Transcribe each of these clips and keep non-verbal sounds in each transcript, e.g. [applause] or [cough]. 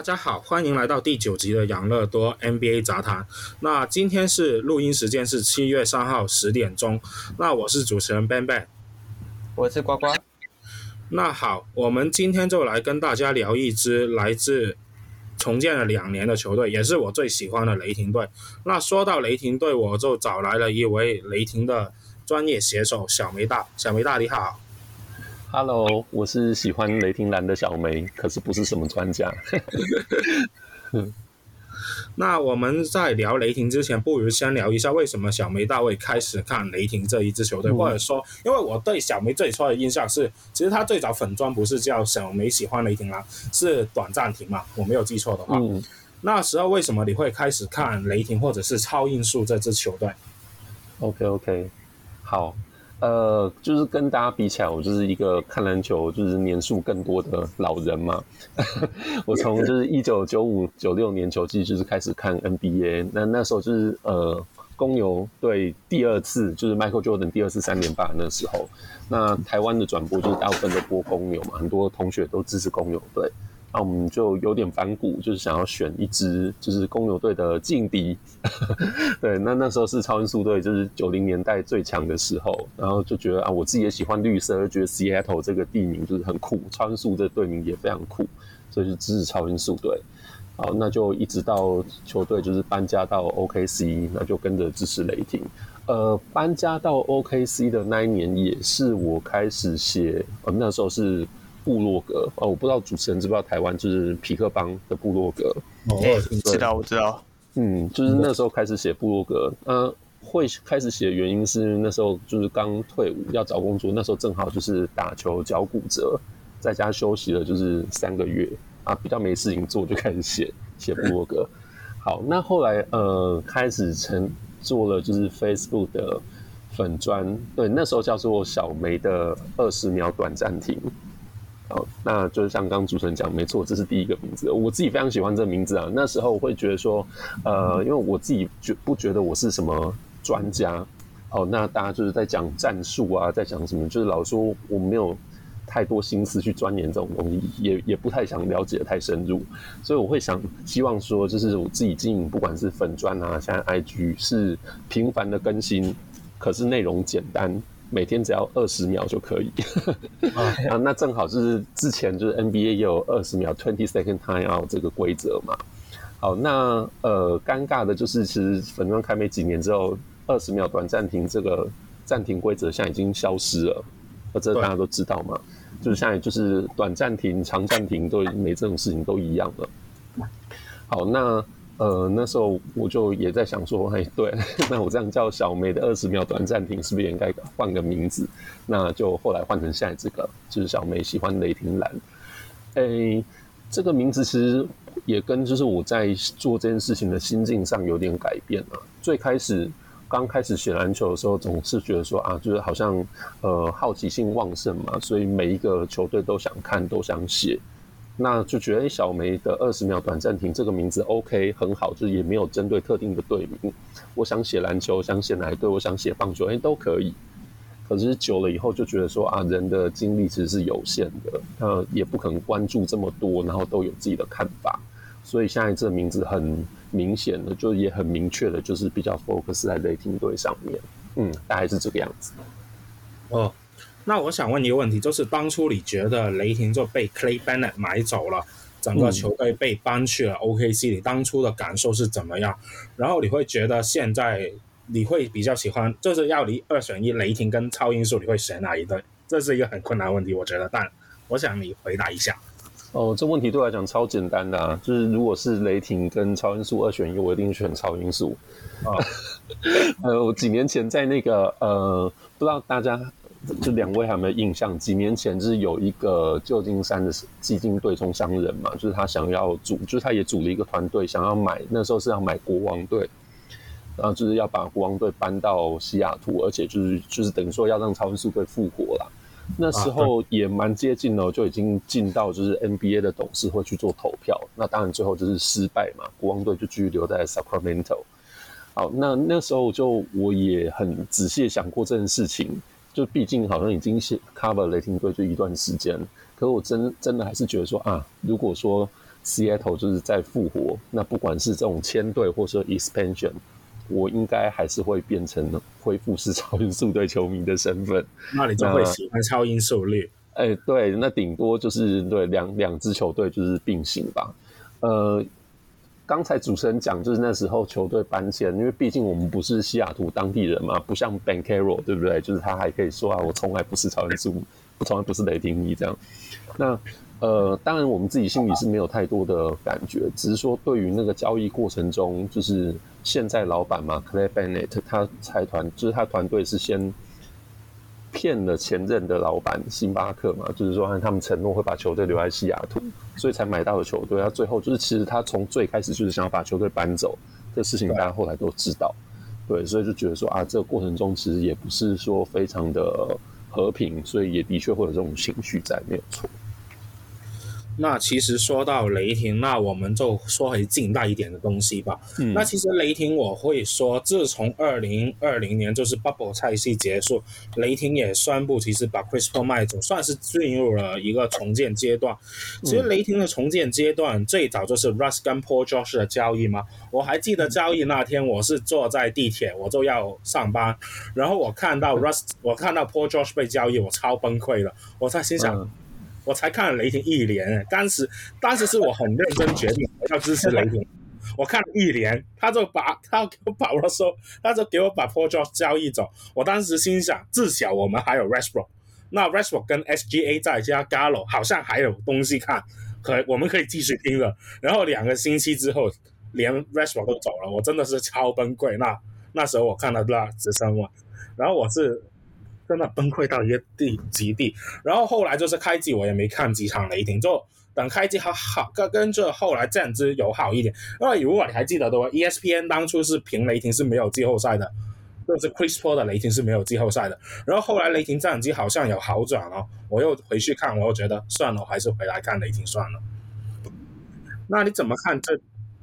大家好，欢迎来到第九集的养乐多 NBA 杂谈。那今天是录音时间是七月三号十点钟。那我是主持人 Ben Ben，我是呱呱。那好，我们今天就来跟大家聊一支来自重建了两年的球队，也是我最喜欢的雷霆队。那说到雷霆队，我就找来了一位雷霆的专业写手小梅大。小梅大你好。Hello，我是喜欢雷霆蓝的小梅，可是不是什么专家。[laughs] 那我们在聊雷霆之前，不如先聊一下为什么小梅大卫开始看雷霆这一支球队，嗯、或者说，因为我对小梅最初的印象是，其实他最早粉专不是叫小梅喜欢雷霆蓝，是短暂停嘛，我没有记错的话。嗯、那时候为什么你会开始看雷霆或者是超音速这支球队？OK OK，好。呃，就是跟大家比起来，我就是一个看篮球就是年数更多的老人嘛。[laughs] 我从就是一九九五九六年球季就是开始看 NBA，那那时候就是呃公牛队第二次就是 Michael Jordan 第二次三连霸那时候，那台湾的转播就是大部分都播公牛嘛，很多同学都支持公牛队。那我们就有点反骨，就是想要选一支就是公牛队的劲敌。[laughs] 对，那那时候是超音速队，就是九零年代最强的时候，然后就觉得啊，我自己也喜欢绿色，就觉得 Seattle 这个地名就是很酷，超音速这队名也非常酷，所以就支持超音速队。好，那就一直到球队就是搬家到 OKC，那就跟着支持雷霆。呃，搬家到 OKC 的那一年，也是我开始写，呃，那时候是。部落格哦，我不知道主持人知不知道台湾就是匹克邦的部落格哦，知道我知道，嗯，就是那时候开始写部落格，呃，会开始写的原因是那时候就是刚退伍要找工作，那时候正好就是打球脚骨折，在家休息了就是三个月啊，比较没事情做就开始写写部落格。好，那后来呃开始成做了就是 Facebook 的粉砖，对，那时候叫做小梅的二十秒短暂停。哦，那就是像刚刚主持人讲，没错，这是第一个名字。我自己非常喜欢这个名字啊。那时候我会觉得说，呃，因为我自己觉不觉得我是什么专家。哦，那大家就是在讲战术啊，在讲什么，就是老说我没有太多心思去钻研这种东西，也也不太想了解得太深入。所以我会想希望说，就是我自己经营，不管是粉专啊，现在 IG 是频繁的更新，可是内容简单。每天只要二十秒就可以 [laughs] [laughs] 啊，那正好就是之前就是 NBA 也有二十秒 twenty second time out 这个规则嘛。好，那呃尴尬的就是其实粉钻开没几年之后，二十秒短暂停这个暂停规则现在已经消失了，而这大家都知道嘛，就是现在就是短暂停、长暂停都没这种事情都一样了。好，那。呃，那时候我就也在想说，哎，对，[laughs] 那我这样叫小梅的二十秒短暂停，是不是也应该换个名字？那就后来换成现在这个，就是小梅喜欢雷霆蓝。哎，这个名字其实也跟就是我在做这件事情的心境上有点改变了。最开始刚开始写篮球的时候，总是觉得说啊，就是好像呃好奇心旺盛嘛，所以每一个球队都想看，都想写。那就觉得小梅的二十秒短暂停这个名字 OK 很好，就是也没有针对特定的队名。我想写篮球，想写哪一队，我想写棒球，哎，都可以。可是久了以后就觉得说啊，人的精力其实是有限的，那，也不可能关注这么多，然后都有自己的看法。所以现在这个名字很明显的，就也很明确的，就是比较 focus 在雷霆队上面。嗯，大概是这个样子。哦。那我想问一个问题，就是当初你觉得雷霆就被 Clay Bennett 买走了，整个球队被搬去了 OKC，你当初的感受是怎么样？然后你会觉得现在你会比较喜欢，就是要你二选一，雷霆跟超音速，你会选哪一队？这是一个很困难的问题，我觉得，但我想你回答一下。哦，这问题对我来讲超简单的啊，就是如果是雷霆跟超音速二选一，我一定选超音速。啊，[laughs] 呃，我几年前在那个呃，不知道大家。这两位还有没有印象？几年前就是有一个旧金山的基金对冲商人嘛，就是他想要组，就是他也组了一个团队，想要买，那时候是要买国王队，然后就是要把国王队搬到西雅图，而且就是就是等于说要让超音速队复活啦。那时候也蛮接近的，就已经进到就是 NBA 的董事会去做投票。那当然最后就是失败嘛，国王队就继续留在 Sacramento。好，那那时候就我也很仔细想过这件事情。就毕竟好像已经是 cover 雷霆队就一段时间，可是我真真的还是觉得说啊，如果说 Seattle 就是在复活，那不管是这种签队或者说 expansion，我应该还是会变成 [laughs] 恢复是超音速队球迷的身份。那你就会喜欢超音速率？哎、欸，对，那顶多就是对两两支球队就是并行吧。呃，刚才主持人讲就是那时候球队搬迁，因为毕竟我们不是西雅图当地人嘛，不像 Banchero 对不对？就是他还可以说啊，我从来不是超音速，我从来不是雷霆迷这样。那呃，当然我们自己心里是没有太多的感觉，只是说对于那个交易过程中，就是现在老板嘛，Clay Bennett 他财团就是他团队是先。骗了前任的老板星巴克嘛，就是说他们承诺会把球队留在西雅图，所以才买到了球队。他最后就是其实他从最开始就是想要把球队搬走，这事情大家后来都知道。对，所以就觉得说啊，这个过程中其实也不是说非常的和平，所以也的确会有这种情绪在，没有错。那其实说到雷霆，那我们就说回近代一点的东西吧。嗯、那其实雷霆，我会说，自从二零二零年就是 Bubble 赛季结束，雷霆也宣布其实把 Chris Paul 卖走，算是进入了一个重建阶段。其实雷霆的重建阶段最早就是 Russ 跟 Paul George 的交易嘛。我还记得交易那天，我是坐在地铁，我就要上班，然后我看到 Russ，我看到 Paul George 被交易，我超崩溃了。我在心想。嗯我才看了雷霆一年，当时当时是我很认真决定要支持雷霆。[laughs] 我看了一年，他就把他给我把我说，他就给我把 George 交易走。我当时心想，至少我们还有 Restbrook，那 Restbrook 跟 SGA 再加 Gallo 好像还有东西看，可我们可以继续拼了。然后两个星期之后，连 Restbrook 都走了，我真的是超崩溃。那那时候我看到那只剩我，然后我是。真的崩溃到一个地极地，然后后来就是开季，我也没看几场雷霆，就等开季好好跟跟着后来战绩有好一点。因为如果你还记得的话，ESPN 当初是评雷霆是没有季后赛的，就是 Chris Paul 的雷霆是没有季后赛的。然后后来雷霆战绩好像有好转哦，我又回去看，我又觉得算了，我还是回来看雷霆算了。那你怎么看这？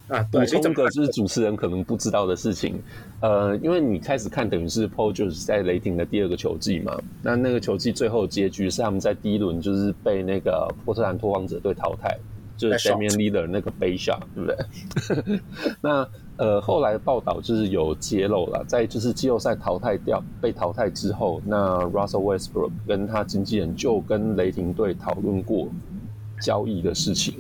啊，对，这个就是主持人可能不知道的事情，呃，因为你开始看等于是 Paul George 在雷霆的第二个球季嘛，那那个球季最后结局是他们在第一轮就是被那个波特兰拓荒者队淘汰，就是 Damian Lillard 那个背 shot，对不对？[laughs] 那呃后来报道就是有揭露了，在就是季后赛淘汰掉被淘汰之后，那 Russell Westbrook 跟他经纪人就跟雷霆队讨论过交易的事情。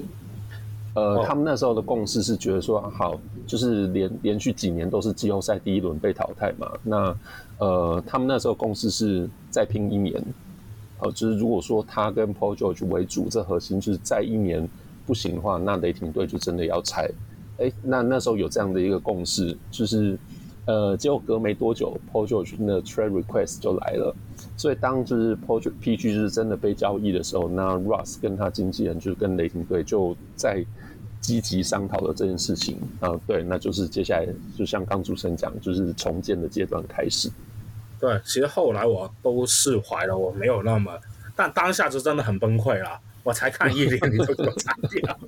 呃，他们那时候的共识是觉得说，好，就是连连续几年都是季后赛第一轮被淘汰嘛。那呃，他们那时候共识是再拼一年。呃，就是如果说他跟 Paul George 为主，这核心就是再一年不行的话，那雷霆队就真的要拆。哎，那那时候有这样的一个共识，就是呃，结果隔没多久，Paul George 的 trade request 就来了。所以当就是 Paul PG 就是真的被交易的时候，那 Russ 跟他经纪人就是跟雷霆队就在。积极商讨的这件事情啊、呃，对，那就是接下来就像刚主持人讲，就是重建的阶段开始。对，其实后来我都释怀了，我没有那么，但当下就真的很崩溃了。我才看一年你就给我拆掉，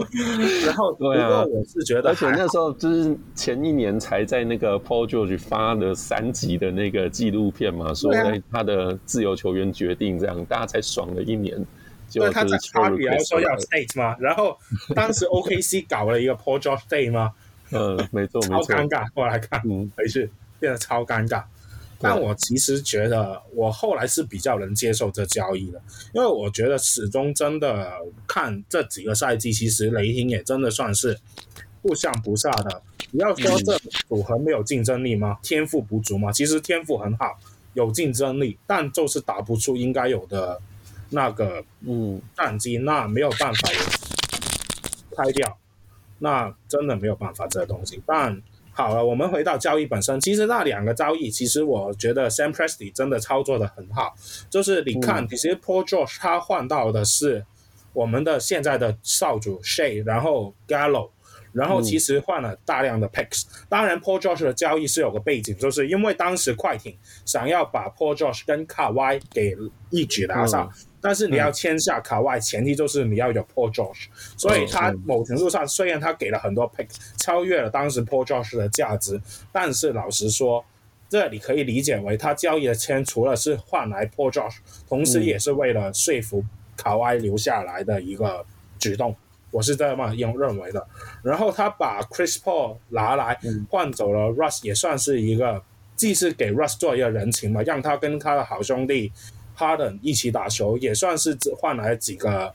然后 [laughs] 对啊，我是觉得，而且那时候就是前一年才在那个 Paul George 发了三集的那个纪录片嘛，说他的自由球员决定这样，大家才爽了一年。对，他在差比来说要 state 吗？然后当时 OKC [laughs] 搞了一个 Paul George Day 吗？嗯，没错，超尴尬。后来看，嗯，回去变得超尴尬。但我其实觉得，我后来是比较能接受这交易的，因为我觉得始终真的看这几个赛季，其实雷霆也真的算是不上不下的。你要说这组合没有竞争力吗？天赋不足吗？其实天赋很好，有竞争力，但就是打不出应该有的。那个嗯，战机那没有办法拆掉，那真的没有办法这个东西。但好了，我们回到交易本身，其实那两个交易，其实我觉得 Sam Presti 真的操作的很好。就是你看，其实 Paul George 他换到的是我们的现在的少主 Shay，然后 Gallo。然后其实换了大量的 picks，当然 Paul George 的交易是有个背景，就是因为当时快艇想要把 Paul George 跟卡 Y 给一举拿下，但是你要签下卡外，前提就是你要有 Paul George，所以他某程度上虽然他给了很多 picks，超越了当时 Paul George 的价值，但是老实说，这你可以理解为他交易的签除了是换来 Paul George，同时也是为了说服卡外留下来的一个举动。我是这么认认为的。然后他把 Chris Paul 拿来换走了 Russ，也算是一个，既是给 Russ 做一个人情嘛，让他跟他的好兄弟 Harden 一起打球，也算是换来几个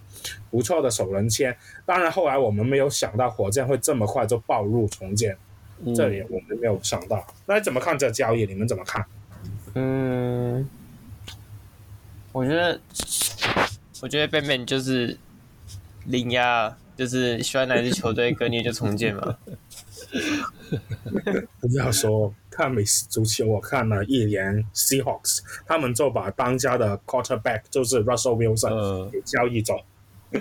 不错的首轮签。当然后来我们没有想到火箭会这么快就步入重建，嗯、这里我们没有想到。那你怎么看这交易？你们怎么看？嗯，我觉得，我觉得 Batman 就是零压，就是喜欢哪支球队，跟你就重建嘛。[laughs] 不要说看美式足球，我看了一年 Seahawks，他们就把当家的 quarterback 就是 Russell Wilson 给交易走。呃、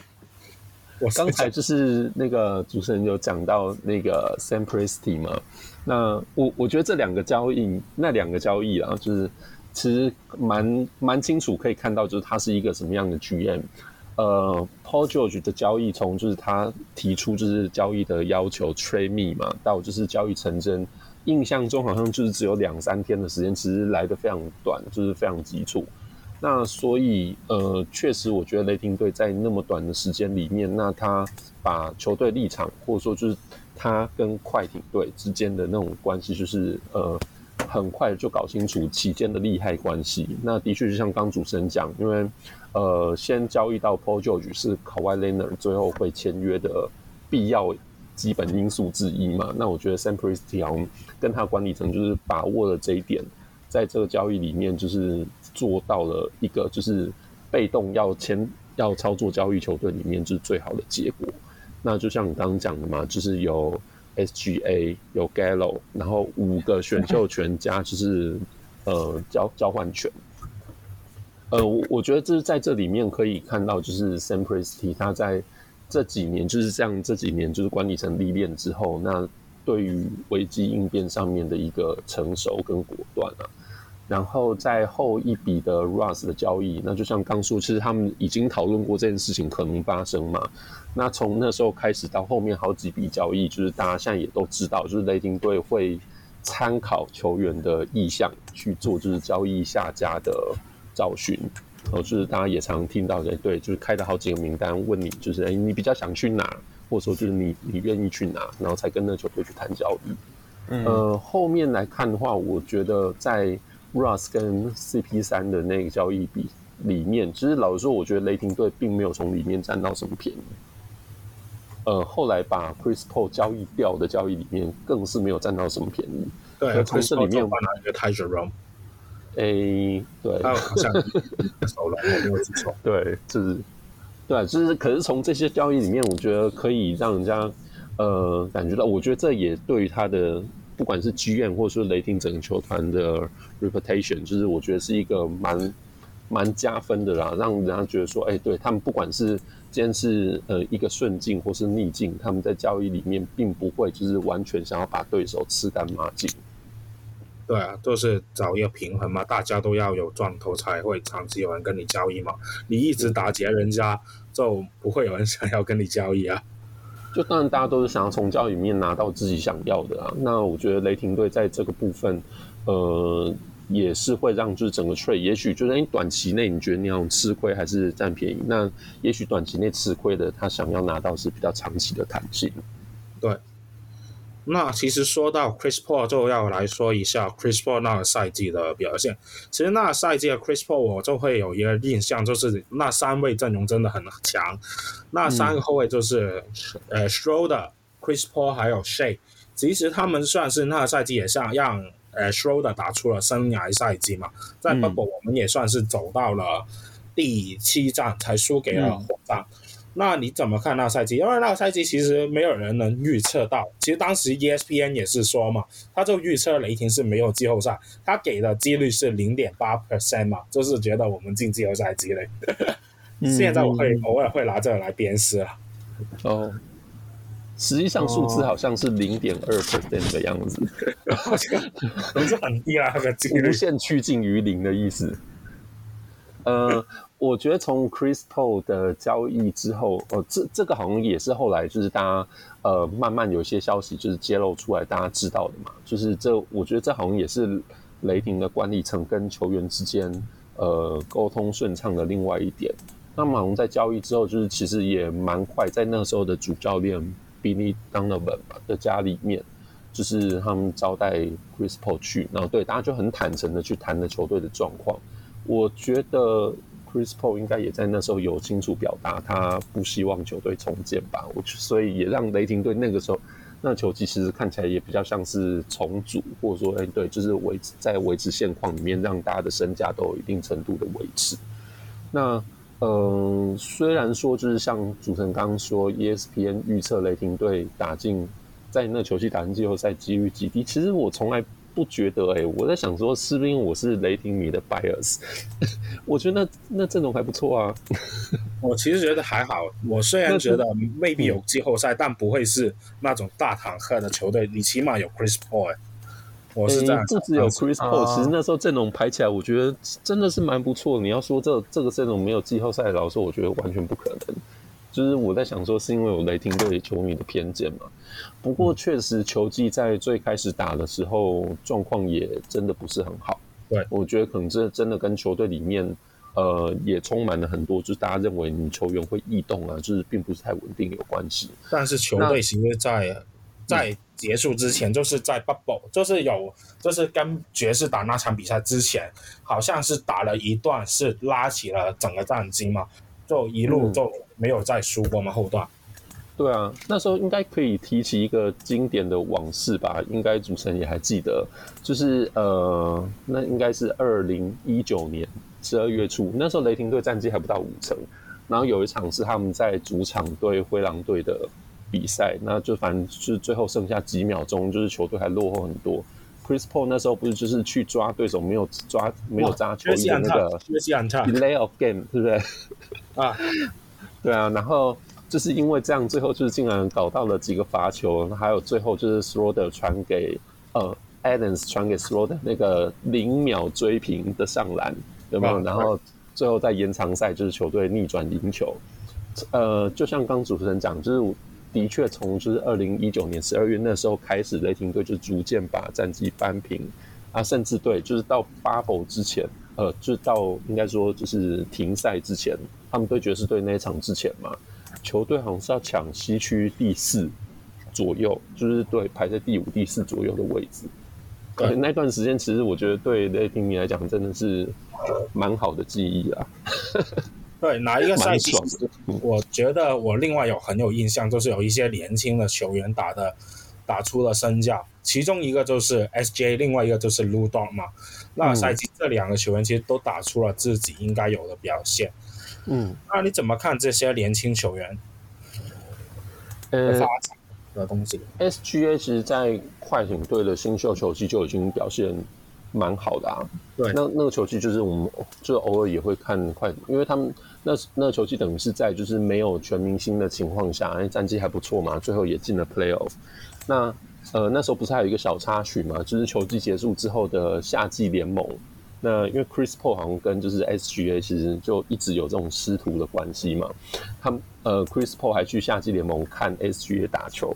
我刚才就是那个主持人有讲到那个 Sam Presti 嘛。那我我觉得这两个交易，那两个交易啊，就是其实蛮蛮清楚可以看到，就是他是一个什么样的 GM。呃，Paul George 的交易从就是他提出就是交易的要求 trade me 嘛，到就是交易成真，印象中好像就是只有两三天的时间，其实来的非常短，就是非常急促。那所以呃，确实我觉得雷霆队在那么短的时间里面，那他把球队立场或者说就是。他跟快艇队之间的那种关系，就是呃，很快就搞清楚期间的利害关系。那的确就像刚主持人讲，因为呃，先交易到 Paul George 是 Kawhi Leonard 最后会签约的必要基本因素之一嘛。那我觉得 Sam Presti 跟他管理层就是把握了这一点，在这个交易里面就是做到了一个就是被动要签要操作交易球队里面就是最好的结果。那就像你刚刚讲的嘛，就是有 SGA 有 Gallo，然后五个选秀权加就是呃交交换权。呃，我我觉得这是在这里面可以看到，就是 Sam Presti 他在这几年就是这样这几年就是管理层历练之后，那对于危机应变上面的一个成熟跟果断啊。然后在后一笔的 Russ 的交易，那就像刚说，其实他们已经讨论过这件事情可能发生嘛。那从那时候开始到后面好几笔交易，就是大家现在也都知道，就是雷霆队会参考球员的意向去做，就是交易下家的找寻。然后就是大家也常听到，的，对，就是开了好几个名单，问你就是，哎，你比较想去哪，或者说就是你你愿意去哪，然后才跟那球队去谈交易。嗯，呃，后面来看的话，我觉得在 Russ 跟 CP 三的那个交易比里面，其实老实说，我觉得雷霆队并没有从里面占到什么便宜。呃，后来把 Chris Paul 交易掉的交易里面，更是没有占到什么便宜。对，从这里面换了一个 Tyus Jones。哎，对，他好像。[laughs] 对，就是，对，就是，可是从这些交易里面，我觉得可以让人家呃感觉到，我觉得这也对于他的不管是剧院或者说雷霆整个球团的 reputation，就是我觉得是一个蛮蛮加分的啦，让人家觉得说，哎，对他们不管是。今天是呃一个顺境或是逆境，他们在交易里面并不会就是完全想要把对手吃干抹净。对啊，就是找一个平衡嘛，大家都要有赚头才会长期有人跟你交易嘛。你一直打劫人家，就不会有人 [laughs] 想要跟你交易啊。就当然大家都是想要从交易里面拿到自己想要的啊。那我觉得雷霆队在这个部分，呃。也是会让就是整个 trade，也许就是你短期内你觉得你要吃亏还是占便宜，那也许短期内吃亏的他想要拿到是比较长期的弹性。对，那其实说到 Chris Paul 就要来说一下 Chris Paul 那个赛季的表现。其实那个赛季的 Chris Paul 我就会有一个印象，就是那三位阵容真的很强。那三个后卫就是、嗯、呃 Schroeder、Chris Paul 还有 Shai，其实他们算是那个赛季也像让。呃，Schroeder 打出了生涯赛季嘛，在 Bubble 我们也算是走到了第七战才输给了火箭。嗯、那你怎么看那赛季？因为那个赛季其实没有人能预测到。其实当时 ESPN 也是说嘛，他就预测雷霆是没有季后赛，他给的几率是零点八 percent 嘛，就是觉得我们进季后赛几率。[laughs] 现在我会偶尔会拿这个来鞭尸了。哦。实际上数字好像是零点二 percent 的样子，[laughs] 好像不是很低啊，那个几率无限趋近于零的意思。呃，我觉得从 Chris Paul 的交易之后，呃，这这个好像也是后来就是大家呃慢慢有一些消息就是揭露出来，大家知道的嘛。就是这，我觉得这好像也是雷霆的管理层跟球员之间呃沟通顺畅的另外一点。那马龙在交易之后，就是其实也蛮快，在那时候的主教练 Billy Donovan 的家里面，就是他们招待 Chris Paul 去，然后对大家就很坦诚的去谈了球队的状况。我觉得 Chris Paul 应该也在那时候有清楚表达他不希望球队重建吧，我所以也让雷霆队那个时候那球季其实看起来也比较像是重组，或者说哎对，就是维持在维持现况里面，让大家的身价都有一定程度的维持。那嗯，虽然说就是像主持人刚刚说，ESPN 预测雷霆队打进在那球季打进季后赛几率极低，其实我从来不觉得哎、欸，我在想说是不是因为我是雷霆迷的 bias？[laughs] 我觉得那那阵容还不错啊。[laughs] 我其实觉得还好，我虽然觉得未必有季后赛，但不会是那种大坦克的球队，你起码有 Chris Paul。我是这样，不只有 Chris Paul，其实那时候阵容排起来，我觉得真的是蛮不错。你要说这这个阵容没有季后赛，老实说，我觉得完全不可能。就是我在想说，是因为有雷霆队球迷的偏见嘛？不过确实，球季在最开始打的时候，状况也真的不是很好。对，我觉得可能这真的跟球队里面，呃，也充满了很多，就是大家认为你球员会异动啊，就是并不是太稳定有关系。但是球队其实在在结束之前，就是在 bubble，就是有，就是跟爵士打那场比赛之前，好像是打了一段，是拉起了整个战绩嘛，就一路就没有再输过嘛，后段。对啊，那时候应该可以提起一个经典的往事吧？应该主持人也还记得，就是呃，那应该是二零一九年十二月初，那时候雷霆队战绩还不到五成，然后有一场是他们在主场对灰狼队的比赛，那就反正就是最后剩下几秒钟，就是球队还落后很多。Chris Paul 那时候不是就是去抓对手没有抓没有抓球的那个 delay of game，对不对？啊，对啊，然后。就是因为这样，最后就是竟然搞到了几个罚球，还有最后就是 Schroeder 传给呃 Adams 传给 Schroeder 那个零秒追平的上篮，有没有？然后最后在延长赛就是球队逆转赢球。呃，就像刚主持人讲，就是的确从就是二零一九年十二月那时候开始，雷霆队就逐渐把战绩扳平啊，甚至对，就是到 Bubble 之前，呃，就是到应该说就是停赛之前，他们对爵士队那一场之前嘛。球队好像是要抢西区第四左右，就是对排在第五、第四左右的位置。对，那段时间其实我觉得对雷霆迷来讲真的是蛮好的记忆啊。[laughs] 对，哪一个赛季？我觉得我另外有很有印象，就是有一些年轻的球员打的打出了身价，其中一个就是 SJ，另外一个就是 Lu Dort 嘛。那个赛季这两个球员其实都打出了自己应该有的表现。嗯，那你怎么看这些年轻球员的发展的东西？呃，SGA 其实在快艇队的新秀球季就已经表现蛮好的啊。对，那那个球季就是我们就偶尔也会看快艇，因为他们那那个球季等于是在就是没有全明星的情况下，因为战绩还不错嘛，最后也进了 Playoff。那呃那时候不是还有一个小插曲嘛，就是球季结束之后的夏季联盟。那因为 Chris Paul 好像跟就是 SGA 其实就一直有这种师徒的关系嘛，他们呃 Chris Paul 还去夏季联盟看 SGA 打球，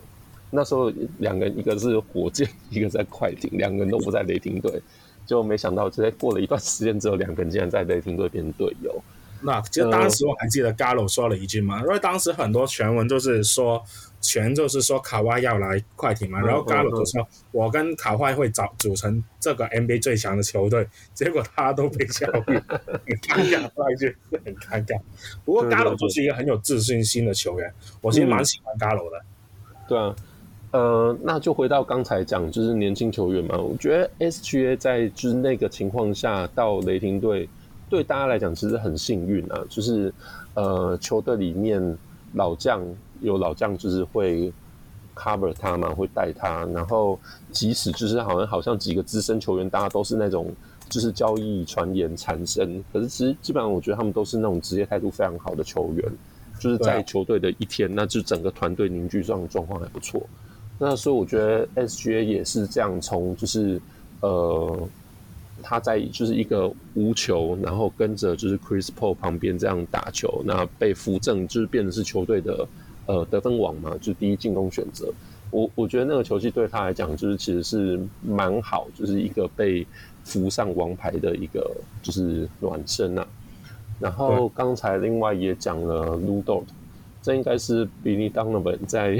那时候两个人一个是火箭，一个在快艇，两个人都不在雷霆队，就没想到直接过了一段时间之后，两个人竟然在雷霆队变队友。那其实当时我还记得 Gallo 说了一句嘛，因为当时很多传闻就是说。全就是说卡哇要来快艇嘛，然后加鲁就说，我跟卡哇会找组成这个 NBA 最强的球队，结果他都被交易，很尴尬，说一句很尴尬。不过加鲁就是一个很有自信心的球员，我其实蛮喜欢加鲁的。对啊，呃，那就回到刚才讲，就是年轻球员嘛，我觉得 SGA 在就是那个情况下到雷霆队，对大家来讲其实很幸运啊，就是呃球队里面老将。有老将就是会 cover 他嘛，会带他。然后即使就是好像好像几个资深球员，大家都是那种就是交易传言产生，可是其实基本上我觉得他们都是那种职业态度非常好的球员。就是在球队的一天，那就整个团队凝聚状状况还不错。那所以我觉得 SGA 也是这样，从就是呃他在就是一个无球，然后跟着就是 Chris Paul 旁边这样打球，那被扶正就是变成是球队的。呃，得分王嘛，就是第一进攻选择。我我觉得那个球技对他来讲，就是其实是蛮好，就是一个被扶上王牌的一个就是暖身呐、啊。然后刚才另外也讲了 Lu Dort，这应该是 Billy Donovan 在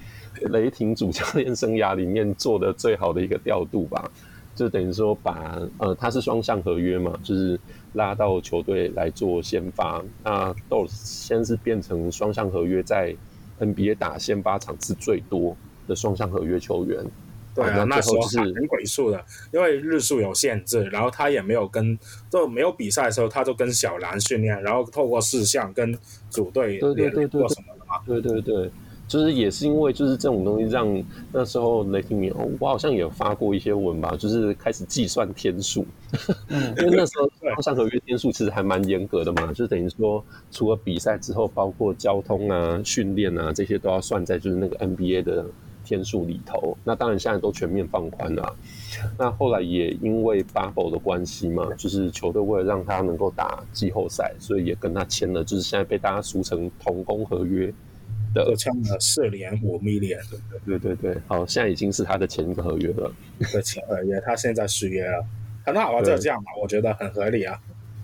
[laughs] 雷霆主教练生涯里面做的最好的一个调度吧。就等于说把呃，他是双向合约嘛，就是拉到球队来做先发。那 Dort 先是变成双向合约，在 NBA 打先八场次最多的双向合约球员。对啊，那时候是很鬼数的，因为日数有限制，然后他也没有跟就没有比赛的时候，他就跟小蓝训练，然后透过四项跟组队联络过什么的嘛。对对对。就是也是因为就是这种东西，让那时候雷霆迷，我好像也发过一些文吧，就是开始计算天数，[laughs] 因为那时候双向合约天数其实还蛮严格的嘛，就等于说除了比赛之后，包括交通啊、训练啊这些都要算在就是那个 NBA 的天数里头。那当然现在都全面放宽了，那后来也因为 Bubble 的关系嘛，就是球队为了让他能够打季后赛，所以也跟他签了，就是现在被大家俗称同工合约。都签了四年五 million，对对？对对，好，现在已经是他的前一个合约了。对，前合约，他现在续约了，很好啊，就这样吧，我觉得很合理啊，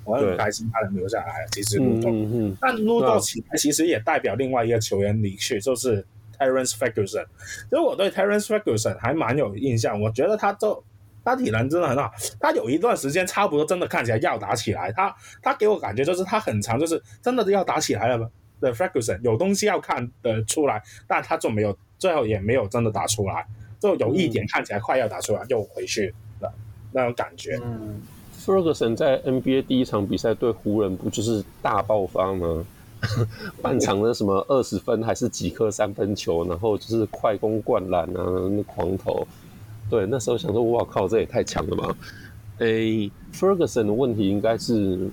我很开心他能留下来。其实卢多，嗯嗯、但卢多起来其实也代表另外一个球员离去，就是 Terence Ferguson。其实我对 Terence Ferguson 还蛮有印象，我觉得他都他体能真的很好，他有一段时间差不多真的看起来要打起来，他他给我感觉就是他很长，就是真的要打起来了吗？的 Ferguson 有东西要看得出来，但他就没有，最后也没有真的打出来，就有一点看起来快要打出来，嗯、又回去了那种感觉。嗯，Ferguson 在 NBA 第一场比赛对湖人不就是大爆发吗？[laughs] 半场的什么二十分还是几颗三分球，然后就是快攻灌篮啊，那狂投。对，那时候想说，哇靠，这也太强了吧！诶，Ferguson 的问题应该是。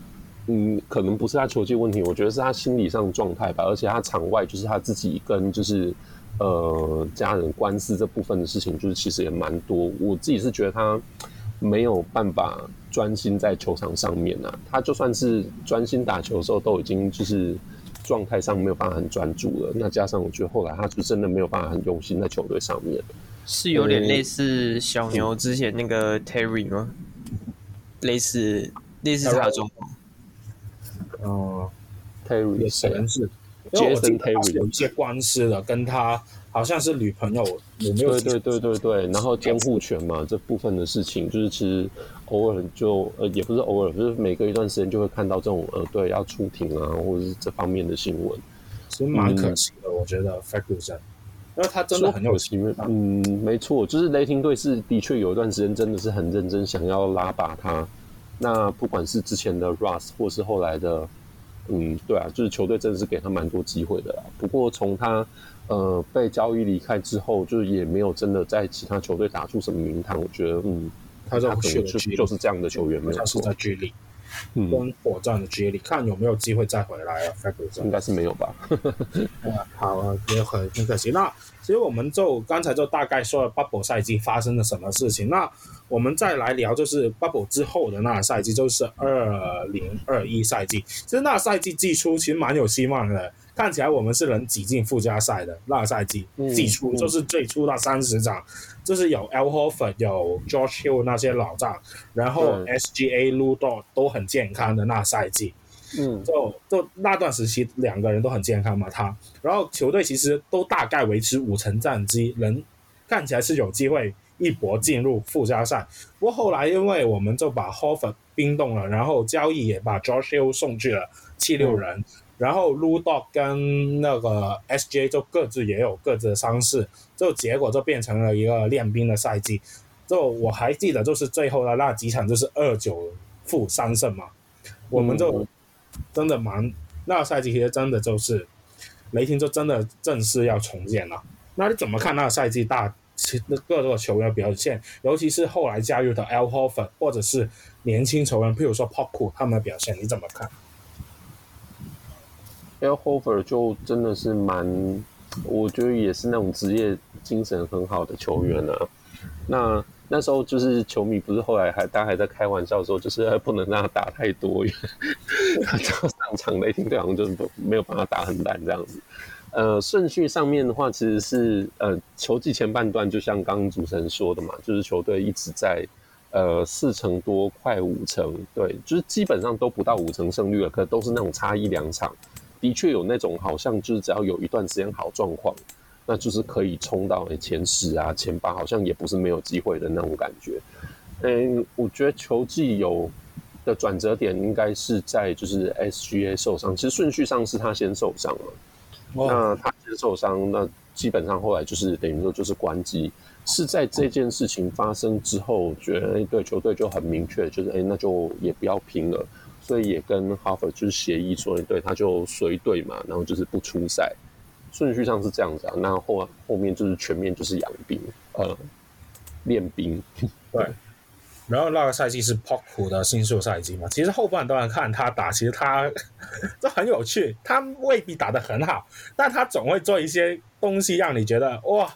嗯，可能不是他球技问题，我觉得是他心理上状态吧。而且他场外就是他自己跟就是呃家人官司这部分的事情，就是其实也蛮多。我自己是觉得他没有办法专心在球场上面啊。他就算是专心打球的时候，都已经就是状态上没有办法很专注了。那加上我觉得后来他就真的没有办法很用心在球队上面，是有点类似小牛之前那个 Terry 吗？嗯、类似类似他的状况。哦，Terry 也可能是，因为我记得他有一些官司的，跟他好像是女朋友，有没有？对对对对对，然后监护权嘛，这部分的事情，就是其实偶尔就呃，也不是偶尔，就是每隔一段时间就会看到这种呃，对，要出庭啊，或者是这方面的新闻，其实蛮可惜的，嗯、我觉得 Ferguson，因为他真的很有心。嗯，没错，就是雷霆队是的确有一段时间真的是很认真想要拉拔他。那不管是之前的 Russ 或是后来的，嗯，对啊，就是球队真的是给他蛮多机会的啦。不过从他呃被交易离开之后，就是也没有真的在其他球队打出什么名堂。我觉得，嗯，他可能就就是这样的球员，没有错。他是在 G League，跟火箭的 G League，看有没有机会再回来啊。应该是没有吧？[laughs] 好啊，也很很可惜。那其实我们就刚才就大概说了 Bubble 赛季发生了什么事情。那我们再来聊，就是 Bubble 之后的那个赛季，就是二零二一赛季。其实那个赛季季初其实蛮有希望的，看起来我们是能挤进附加赛的。那个赛季季初就是最初那三十场，就是有 Al Horford 有 George Hill 那些老将，然后 SGA、Lu Dort 都很健康的那赛季。嗯，就就那段时期两个人都很健康嘛，他，然后球队其实都大概维持五成战绩，能看起来是有机会。一搏进入附加赛，不过后来因为我们就把 Hofford 冰冻了，然后交易也把 Hill 送去了七六人，嗯、然后 Lu Dort 跟那个 SJ 就各自也有各自的伤势，就结果就变成了一个练兵的赛季。就我还记得，就是最后的那几场就是二九负三胜嘛，我们就真的蛮、那个赛季其实真的就是雷霆就真的正式要重建了。那你怎么看那个赛季大？那各个球员表现，尤其是后来加入的 Al Horfer 或者是年轻球员，譬如说 Poku 他们的表现，你怎么看？Al Horfer 就真的是蛮，我觉得也是那种职业精神很好的球员啊。那那时候就是球迷不是后来还大家还在开玩笑说，就是不能让他打太多，他就上场雷霆队好像就没有办法打很烂这样子。呃，顺序上面的话，其实是呃，球季前半段就像刚刚主持人说的嘛，就是球队一直在呃四成多，快五成，对，就是基本上都不到五成胜率了，可都是那种差一两场，的确有那种好像就是只要有一段时间好状况，那就是可以冲到前十啊、前八，好像也不是没有机会的那种感觉。嗯，我觉得球技有的转折点应该是在就是 SGA 受伤，其实顺序上是他先受伤了，哦、那他先受伤，那基本上后来就是等于说就是关机，是在这件事情发生之后，觉得哎对球队就很明确，就是哎那就也不要拼了，所以也跟 Harper 就是协议说，对他就随队嘛，然后就是不出赛，顺序上是这样子啊，那后后面就是全面就是养兵，呃，练兵，对。然后那个赛季是 Poku 的新秀赛季嘛，其实后半段看他打，其实他 [laughs] 这很有趣，他未必打得很好，但他总会做一些东西让你觉得哇，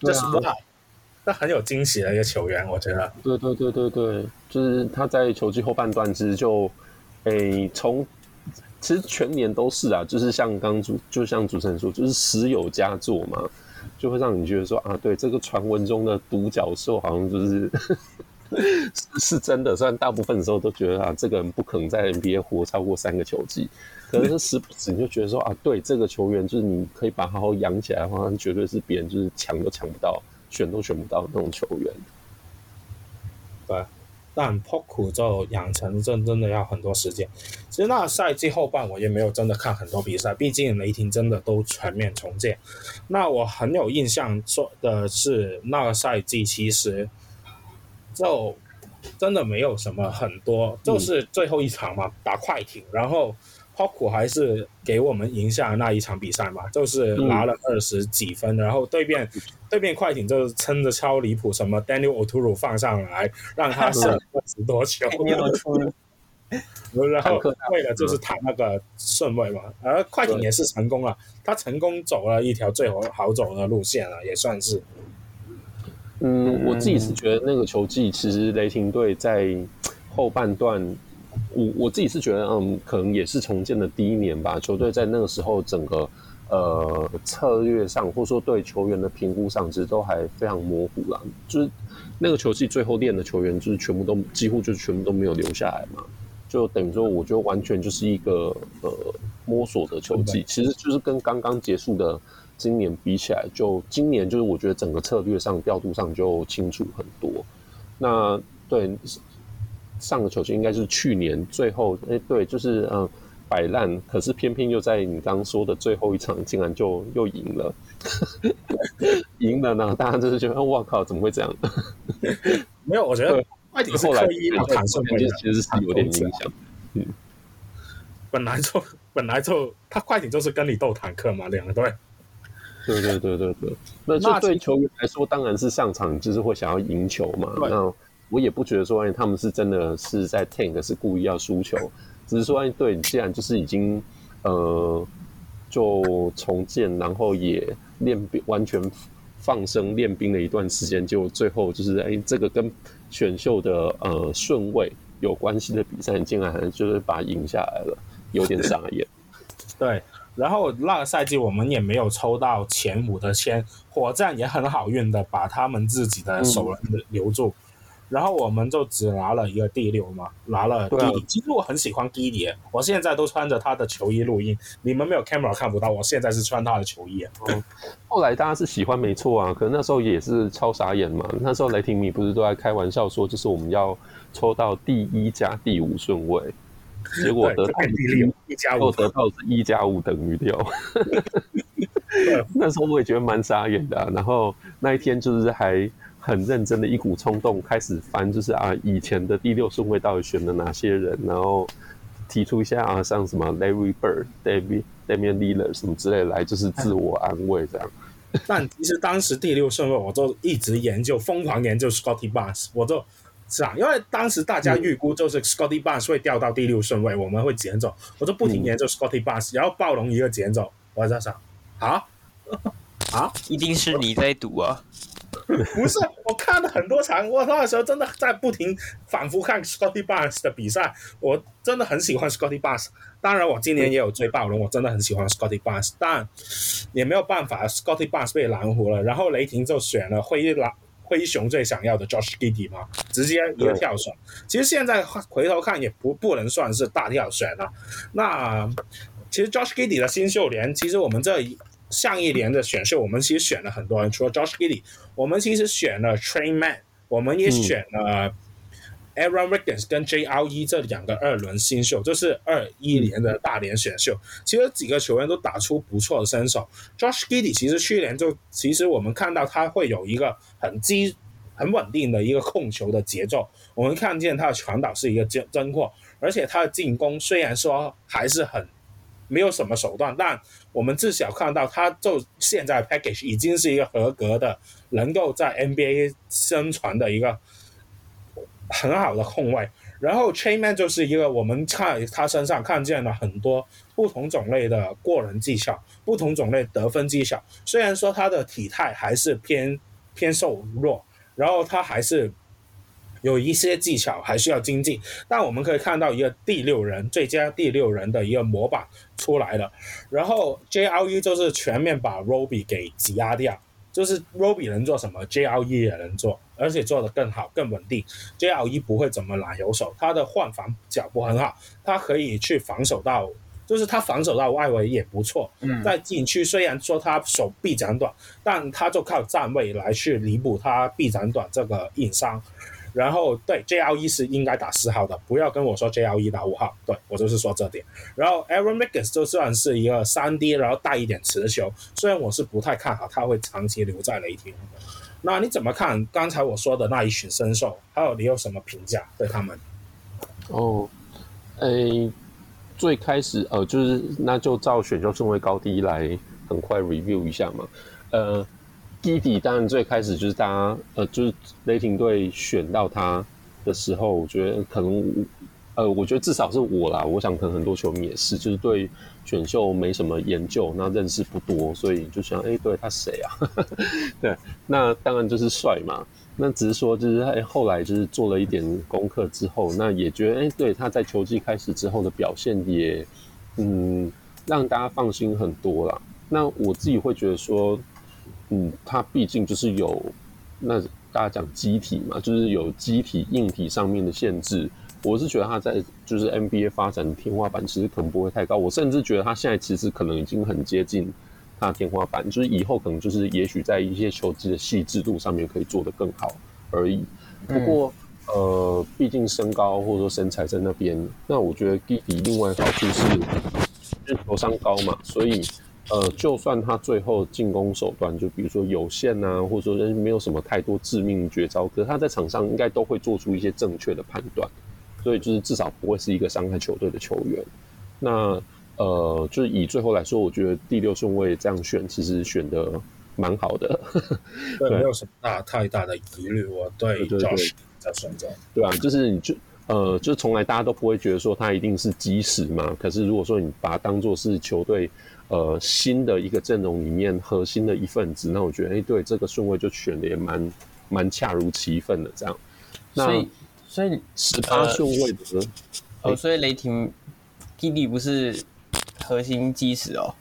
这是哇，那很有惊喜的一个球员，我觉得。对对对对对，就是他在球季后半段其实就，诶，从其实全年都是啊，就是像刚主，就像主持人说，就是时有佳作嘛，就会让你觉得说啊，对这个传闻中的独角兽好像就是。[laughs] 是，真的，虽然大部分时候都觉得啊，这个人不可能在 NBA 活超过三个球季，可是时不时你就觉得说啊，对这个球员，就是你可以把他好好养起来的话，绝对是别人就是抢都抢不到，选都选不到那种球员。对，但 Poku 就养成真真的要很多时间。其实那赛季后半我也没有真的看很多比赛，毕竟雷霆真的都全面重建。那我很有印象说的是那个赛季其实。就真的没有什么很多，就是最后一场嘛，打快艇，然后 Poku 还是给我们赢下那一场比赛嘛，就是拿了二十几分，然后对面对面快艇就是撑着超离谱，什么 Daniel Oturu 放上来让他 [laughs] 射二十多球，然后为了就是谈那个顺位嘛，而快艇也是成功了，他成功走了一条最好好走的路线了，也算是。嗯，我自己是觉得那个球季，其实雷霆队在后半段，我我自己是觉得，嗯，可能也是重建的第一年吧。球队在那个时候，整个呃策略上，或者说对球员的评估上，其实都还非常模糊啦。就是那个球季最后练的球员，就是全部都几乎就全部都没有留下来嘛。就等于说，我觉得完全就是一个呃摸索的球季，其实就是跟刚刚结束的。今年比起来，就今年就是我觉得整个策略上调度上就清楚很多。那对上个球季应该是去年最后，哎，对，就是嗯摆烂，可是偏偏又在你刚刚说的最后一场，竟然就又赢了，[laughs] 赢了呢？大家就是觉得，哇靠，怎么会这样？没有，我觉得快艇是刻意要坦顺位的，其实是有点影响。嗯，本来就本来就他快艇就是跟你斗坦克嘛，两个队。对对对对对，那就对球员来说，当然是上场就是会想要赢球嘛。那我也不觉得说，哎，他们是真的是在 tank，是故意要输球，只是说，哎，对，既然就是已经呃，就重建，然后也练兵，完全放生练兵了一段时间，就最后就是，哎，这个跟选秀的呃顺位有关系的比赛，你竟然就是把它赢下来了，有点傻眼。[laughs] 对。然后那个赛季我们也没有抽到前五的签，火箭也很好运的把他们自己的首轮留住，嗯、然后我们就只拿了一个第六嘛，拿了第。啊、其实我很喜欢基迪，我现在都穿着他的球衣录音，你们没有 camera 看不到，我现在是穿他的球衣。嗯、后来大家是喜欢没错啊，可是那时候也是超傻眼嘛，那时候雷霆迷不是都在开玩笑说，就是我们要抽到第一加第五顺位。结果得到第六，一加五得到是一加五等于六。[laughs] [laughs] 那时候我也觉得蛮傻眼的、啊。然后那一天就是还很认真的一股冲动开始翻，就是啊以前的第六顺位到底选了哪些人，然后提出一下啊像什么 Larry Bird、David、Damian Lillard 什么之类来，就是自我安慰这样。[laughs] 但其实当时第六顺位我就一直研究，疯狂研究 Scotty Barnes，我就。是啊，因为当时大家预估就是 Scotty Barnes 会掉到第六顺位，嗯、我们会捡走，我就不停研究 Scotty Barnes，然后暴龙一个捡走，我在想，啊 [laughs] 啊，一定是你在赌啊？[laughs] 不是，我看了很多场，我那时候真的在不停反复看 Scotty Barnes 的比赛，我真的很喜欢 Scotty Barnes。当然，我今年也有追暴龙，我真的很喜欢 Scotty Barnes，但也没有办法，Scotty Barnes 被蓝湖了，然后雷霆就选了灰狼。灰熊最想要的 Josh Giddy 吗？直接一个跳选。其实现在回头看也不不能算是大跳选了。那其实 Josh Giddy 的新秀联，其实我们这一上一年的选秀，我们其实选了很多人，除了 Josh Giddy，我们其实选了 Tre Mann，我们也选了、嗯。Aaron Wiggins 跟 JRE 这两个二轮新秀，这、就是二一年的大连选秀。其实几个球员都打出不错的身手。Josh Giddey 其实去年就，其实我们看到他会有一个很基、很稳定的一个控球的节奏。我们看见他的传导是一个真真货，而且他的进攻虽然说还是很没有什么手段，但我们至少看到他就现在 package 已经是一个合格的，能够在 NBA 生存的一个。很好的控卫，然后 Tre Mann 就是一个我们看他身上看见了很多不同种类的过人技巧，不同种类得分技巧。虽然说他的体态还是偏偏瘦弱，然后他还是有一些技巧还需要精进，但我们可以看到一个第六人最佳第六人的一个模板出来了。然后 JRE 就是全面把 Roby 给挤压掉。就是 Roby 能做什么，JRE 也能做，而且做得更好、更稳定。JRE 不会怎么拿油手，他的换防脚步很好，他可以去防守到，就是他防守到外围也不错。嗯，在禁区虽然说他手臂展短，但他就靠站位来去弥补他臂展短这个硬伤。然后对 J L E 是应该打四号的，不要跟我说 J L E 打五号。对，我就是说这点。然后 Aaron Miggins 就算是一个三 D，然后带一点持球，虽然我是不太看好他会长期留在雷霆。那你怎么看刚才我说的那一群新秀？还有你有什么评价对他们？哦，诶，最开始呃，就是那就照选秀顺位高低来很快 review 一下嘛，呃。Giddey 当然最开始就是大家呃，就是雷霆队选到他的时候，我觉得可能呃，我觉得至少是我啦，我想可能很多球迷也是，就是对选秀没什么研究，那认识不多，所以就想，哎、对他谁啊？[laughs] 对，那当然就是帅嘛。那只是说，就是哎，后来就是做了一点功课之后，那也觉得，哎、对他在球季开始之后的表现也嗯，让大家放心很多啦。那我自己会觉得说。嗯，他毕竟就是有那大家讲机体嘛，就是有机体硬体上面的限制。我是觉得他在就是 NBA 发展的天花板其实可能不会太高。我甚至觉得他现在其实可能已经很接近他的天花板，就是以后可能就是也许在一些球技的细致度上面可以做得更好而已。不过、嗯、呃，毕竟身高或者说身材在那边，那我觉得 Giddey 另外一个好处是就是球商高嘛，所以。呃，就算他最后进攻手段就比如说有限啊，或者说没有什么太多致命绝招，可是他在场上应该都会做出一些正确的判断，所以就是至少不会是一个伤害球队的球员。那呃，就是以最后来说，我觉得第六顺位这样选，其实选的蛮好的，[laughs] 对，没有什么大太大的疑虑。我对 Josh 在选择，对啊，就是你就呃，就从来大家都不会觉得说他一定是基石嘛。可是如果说你把它当做是球队。呃，新的一个阵容里面核心的一份子，那我觉得，哎、欸，对这个顺位就选的也蛮蛮恰如其分的，这样。那所以，所以十八顺位的，呃、哦，所以雷霆 Giddey 不是核心基石哦。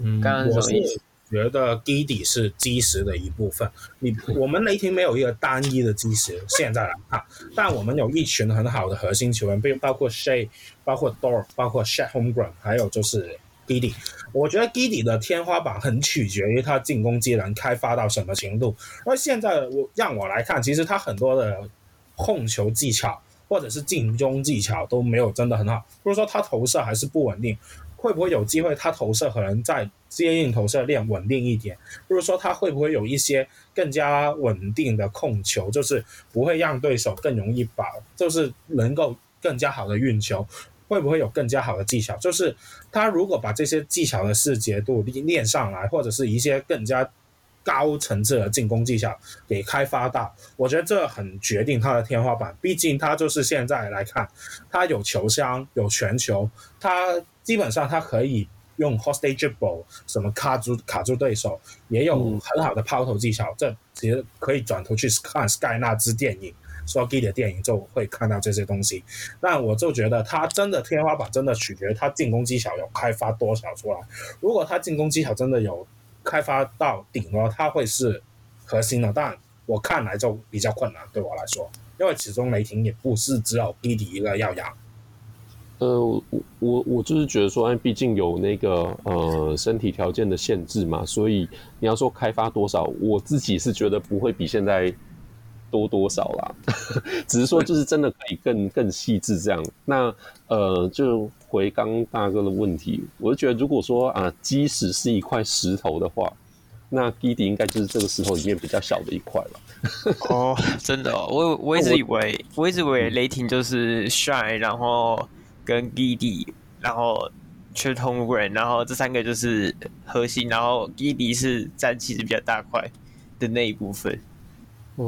嗯，刚刚什么意思？觉得 Giddey 是基石的一部分。你我们雷霆没有一个单一的基石，现在来看，但我们有一群很好的核心球员，包括 Shay，包括 Dort，包括 Chet Holmgren，还有就是。Giddy 我觉得 Giddy 的天花板很取决于他进攻技能开发到什么程度。而现在我让我来看，其实他很多的控球技巧或者是进攻技巧都没有真的很好。不是说他投射还是不稳定，会不会有机会他投射可能在接应投射链稳定一点？不是说他会不会有一些更加稳定的控球，就是不会让对手更容易把，就是能够更加好的运球。会不会有更加好的技巧？就是他如果把这些技巧的细节度练上来，或者是一些更加高层次的进攻技巧给开发到，我觉得这很决定他的天花板。毕竟他就是现在来看，他有球商，有全球，他基本上他可以用 hostage dribble 什么卡住卡住对手，也有很好的抛投技巧。这其实可以转头去看 Sky 那支电影。说 G 的电影就会看到这些东西，但我就觉得他真的天花板真的取决于他进攻技巧有开发多少出来。如果他进攻技巧真的有开发到顶了，他会是核心的。但我看来就比较困难，对我来说，因为始终雷霆也不是只有 Giddey 一个要养。呃，我我我就是觉得说，毕竟有那个呃身体条件的限制嘛，所以你要说开发多少，我自己是觉得不会比现在多多少啦，[laughs] 只是说就是真的可以更 [laughs] 更细致这样。那呃，就回刚大哥的问题，我就觉得如果说啊，基石是一块石头的话，那 Giddey 应该就是这个石头里面比较小的一块了。[laughs] 哦，真的哦，我我一直以为我一直以为雷霆就是 Shai，然后。跟 Giddey，然后 Chet Holmgren，然后这三个就是核心，然后 Giddey 是占其实比较大块的那一部分。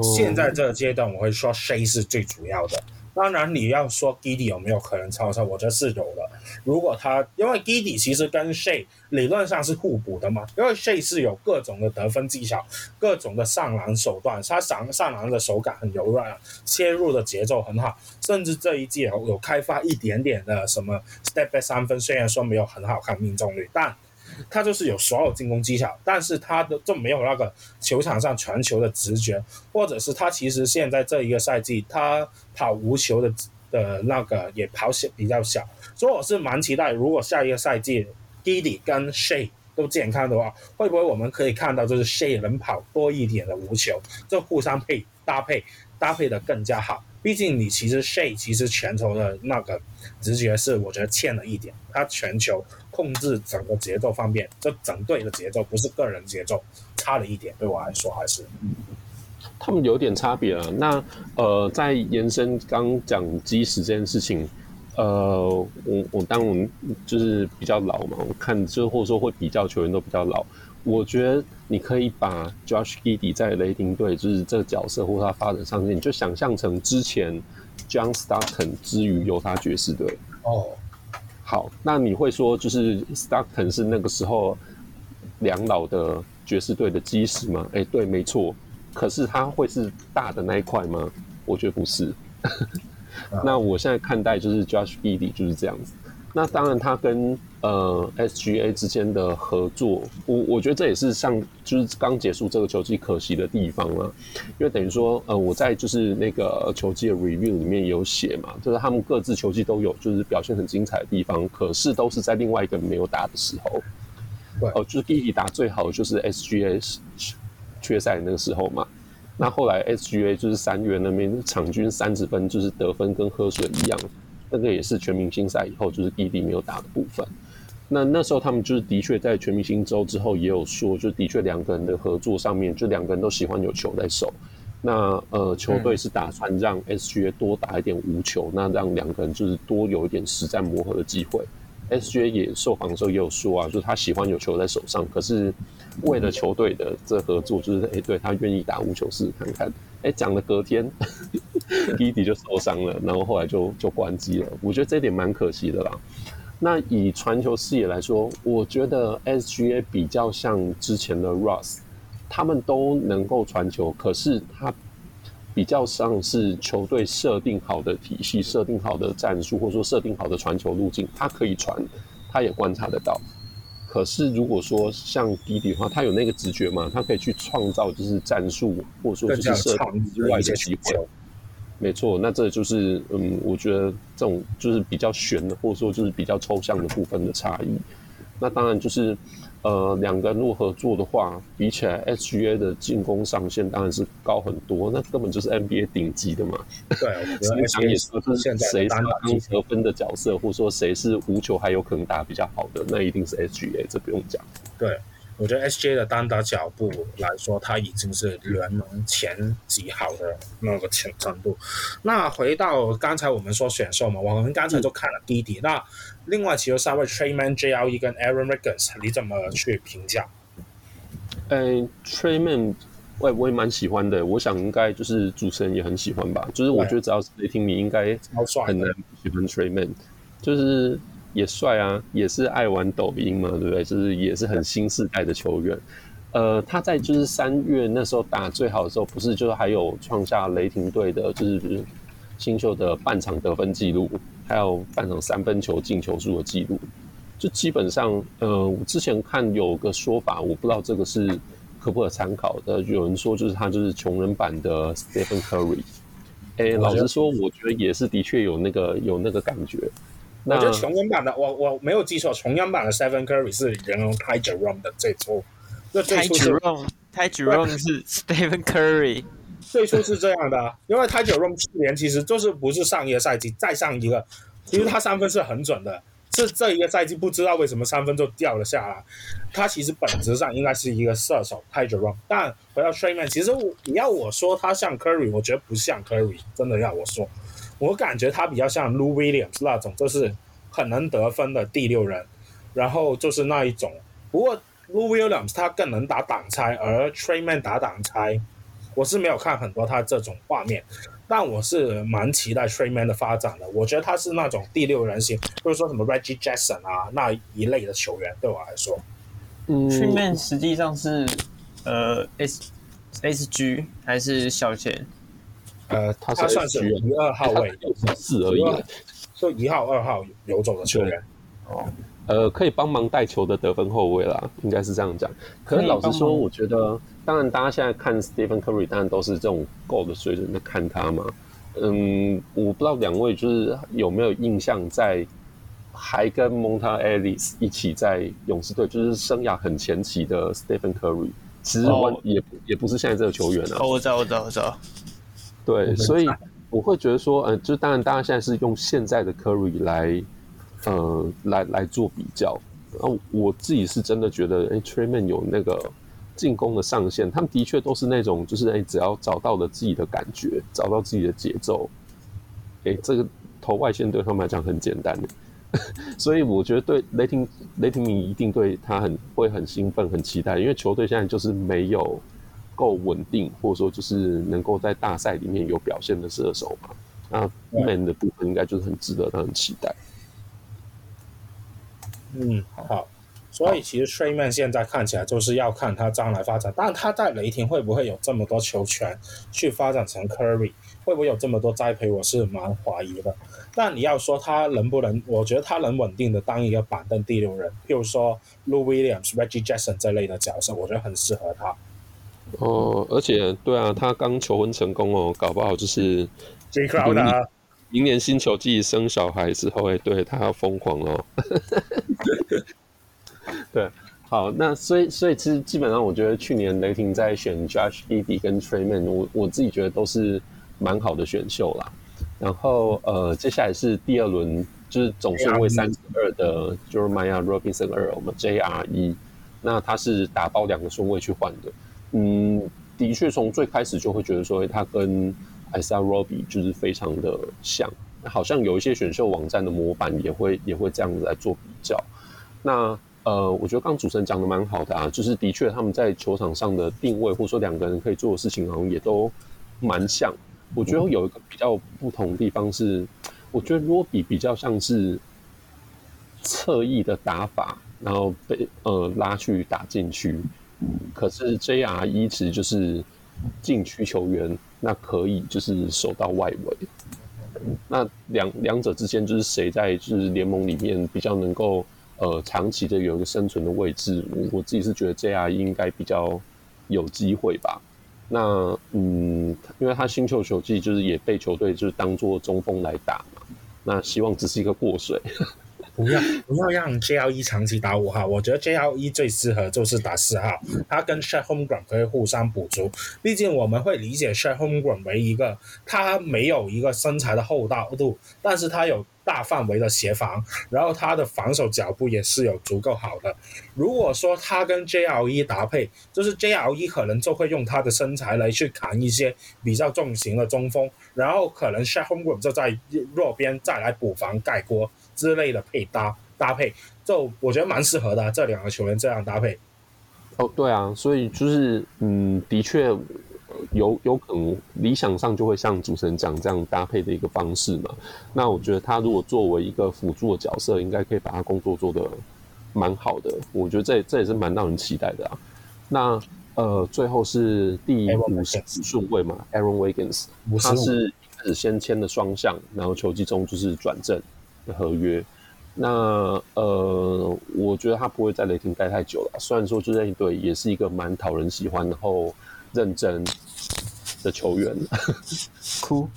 现在这个阶段，我会说 s h a 是最主要的。当然，你要说 Giddy 有没有可能超车，我觉得是有的。如果他因为 Giddy 其实跟 s h a 理论上是互补的嘛，因为 s h a 是有各种的得分技巧，各种的上篮手段，他上上篮的手感很柔软，切入的节奏很好，甚至这一季有有开发一点点的什么 step back 三分，虽然说没有很好看命中率，但。他就是有所有进攻技巧，但是他的就没有那个球场上传球的直觉，或者是他其实现在这一个赛季他跑无球的的那个也跑小比较小，所以我是蛮期待，如果下一个赛季，Gidi 跟 Shay 都健康的话，会不会我们可以看到就是 Shay 能跑多一点的无球，就互相配搭配搭配的更加好。毕竟你其实 Shay 其实全球的那个直觉是我觉得欠了一点，他全球。控制整个节奏方面，这整队的节奏，不是个人节奏，差了一点。对我来说，还是他们有点差别啊。那呃，在延伸刚讲基石这件事情，呃，我我当我们就是比较老嘛，我看就或者说会比较球员都比较老。我觉得你可以把 Josh Giddey 在雷霆队就是这个角色或他发展上面，你就想象成之前 John Stockton 之于犹他爵士队哦。好，那你会说就是 Stockton 是那个时候两老的爵士队的基石吗？哎，对，没错。可是他会是大的那一块吗？我觉得不是。[laughs] 那我现在看待就是 Josh Giddey 就是这样子。那当然，他跟呃 SGA 之间的合作，我我觉得这也是像就是刚结束这个球季可惜的地方了，因为等于说呃我在就是那个球季的 review 里面有写嘛，就是他们各自球季都有就是表现很精彩的地方，可是都是在另外一个没有打的时候，哦、呃，就是 Giddey 打最好的就是 SGA 缺赛那个时候嘛，那后来 SGA 就是三月那边场均三十分，就是得分跟喝水一样。那个也是全明星赛以后，就是 Giddey 没有打的部分。那那时候他们就是的确在全明星周之后也有说，就的确两个人的合作上面，就两个人都喜欢有球在手。那呃，球队是打算让 SGA 多打一点无球，那让两个人就是多有一点实战磨合的机会。SGA 也受访的时候也有说啊，就是他喜欢有球在手上，可是为了球队的这合作，就是哎、欸，对他愿意打无球试试看看。哎，讲了隔天 [laughs] Giddey 就受伤了，然后后来就就关机了。我觉得这一点蛮可惜的啦。那以传球视野来说，我觉得 SGA 比较像之前的 Russ，他们都能够传球，可是他比较像是球队设定好的体系、设定好的战术，或者说设定好的传球路径，他可以传，他也观察得到。可是，如果说像 Giddey 的话，他有那个直觉嘛？他可以去创造就是战术，或者说就是设定之外的机会。没错，那这就是嗯，我觉得这种就是比较悬的，或者说就是比较抽象的部分的差异。那当然就是。呃，两个人如果合作的话，比起来 SGA 的进攻上限当然是高很多，那根本就是 NBA 顶级的嘛。对，我们想 [laughs] 也说，就是谁当得分的角色，或者说谁是无球还有可能打比较好的，那一定是 SGA，这不用讲。对，我觉得 SGA 的单打脚步来说，他已经是联盟前几好的那个程度。那回到刚才我们说选秀嘛，我们刚才就看了 Giddey，那。另外，其实三位 Tre Mann、JLE 跟 Aaron Riggins，你怎么去评价？呃，Tre Mann，我也我也蛮喜欢的。我想应该就是主持人也很喜欢吧。就是我觉得只要是雷霆，你应该很难不喜欢 Tre Mann。就是也帅啊，也是爱玩抖音嘛，对不对？就是也是很新时代的球员。呃，他在就是三月那时候打最好的时候，不是就是还有创下雷霆队的，就是新秀的半场得分记录。还有半场三分球进球数的记录，就基本上，呃，我之前看有个说法，我不知道这个是可不可参考的？有人说就是他就是穷人版的 Stephen Curry。哎、欸，老实说，我觉得也是的确有那个有那个感觉。我觉得穷人版的，我我没有记错，穷人版的 Stephen Curry 是形容 Ty Jerome 的最初。那最初是 Ty Jerome 是 Stephen Curry，最初是这样的，因为 Ty Jerome 去年其实就是不是上一个赛季，再上一个，其实他三分是很准的。是这一个赛季不知道为什么三分就掉了下来，他其实本质上应该是一个射手，Ty Jerome。但回到 Mann，其实你要我说他像 Curry，我觉得不像 Curry。真的要我说，我感觉他比较像 Lou Williams 那种，就是很能得分的第六人，然后就是那一种。不过 Lou Williams 他更能打挡拆，而 Tre Mann 打挡拆，我是没有看很多他这种画面。但我是蛮期待 Tre Mann 的发展的，我觉得他是那种第六人型，或者说什么 Reggie Jackson 啊那一类的球员，对我来说，嗯，Tre Mann 实际上是呃 S S G 还是小前？呃，他算是一二号位，四而已，就一号、二号游走的球员。哦，呃，可以帮忙带球的得分后卫啦，应该是这样讲。可是老实说，我觉得。当然，大家现在看 Stephen Curry，当然都是这种 GOAT 的水准在看他嘛。嗯，我不知道两位就是有没有印象，在还跟 Monta Ellis 一起在勇士队，就是生涯很前期的 Stephen Curry，其实我也、oh. 也不是现在这个球员啊。哦，我知道，我知道，我知道。对，所以我会觉得说，呃，就当然，大家现在是用现在的 Curry 来，呃，来来做比较。然后我自己是真的觉得，哎，Tre Mann 有那个。进攻的上限，他们的确都是那种，就是哎、欸，只要找到了自己的感觉，找到自己的节奏，哎、欸，这个投外线对他们来讲很简单的，[laughs] 所以我觉得对雷霆雷霆迷一定对他很会很兴奋、很期待，因为球队现在就是没有够稳定，或者说就是能够在大赛里面有表现的射手嘛，那 man 的部分应该就是很值得他很期待。嗯，好。所以其实 Mann 现在看起来就是要看他将来发展，但他在雷霆会不会有这么多球权去发展成 Curry，会不会有这么多栽培，我是蛮怀疑的。但你要说他能不能，我觉得他能稳定的当一个板凳第六人，譬如说 Lou Williams、Reggie Jackson 这类的角色，我觉得很适合他。哦，而且对啊，他刚求婚成功哦，搞不好就是明年新球季生小孩之后，哎，对他要疯狂哦。[laughs] 对，好，那所以所以其实基本上，我觉得去年雷霆在选 Josh Giddey 跟 Tre Mann，我我自己觉得都是蛮好的选秀啦。然后呃，接下来是第二轮，就是总顺位三十二的 Jeremiah Robinson 二，我们 JRE，那他是打包两个顺位去换的。嗯，的确从最开始就会觉得说，他跟 Isaiah Roby 就是非常的像，好像有一些选秀网站的模板也会也会这样子来做比较。那呃，我觉得刚主持人讲的蛮好的啊，就是的确他们在球场上的定位，或者说两个人可以做的事情，好像也都蛮像。我觉得有一个比较不同的地方是，我觉得罗比比较像是侧翼的打法，然后被呃拉去打禁区，可是 J R 一直就是禁区球员，那可以就是守到外围。那两两者之间就是谁在就是联盟里面比较能够。呃，长期的有一个生存的位置，我自己是觉得 J R 应该比较有机会吧。那嗯，因为他新秀球技就是也被球队就是当做中锋来打嘛，那希望只是一个过水。不要不要让 JRE 长期打五号，我觉得 JRE 最适合就是打四号，他跟 Shet Holmgren 可以互相补足。毕竟我们会理解 Shet Holmgren 为一个他没有一个身材的厚道度，但是他有大范围的协防，然后他的防守脚步也是有足够好的。如果说他跟 JRE 搭配，就是 JRE 可能就会用他的身材来去扛一些比较重型的中锋，然后可能 Shet Holmgren 就在弱边再来补防盖锅。之类的配搭搭配，就我觉得蛮适合的，这两个球员这样搭配。哦，对啊，所以就是，嗯，的确有有可能理想上就会像主持人讲这样搭配的一个方式嘛。那我觉得他如果作为一个辅助的角色，应该可以把他工作做得蛮好的。我觉得这这也是蛮让人期待的啊。那呃，最后是第五十顺位嘛，Aaron Wiggins，他是一开始先签的双向，然后球季中就是转正。合约，那呃，我觉得他不会在雷霆待太久了。虽然说，就这一队也是一个蛮讨人喜欢，然后认真的球员。[laughs] 哭，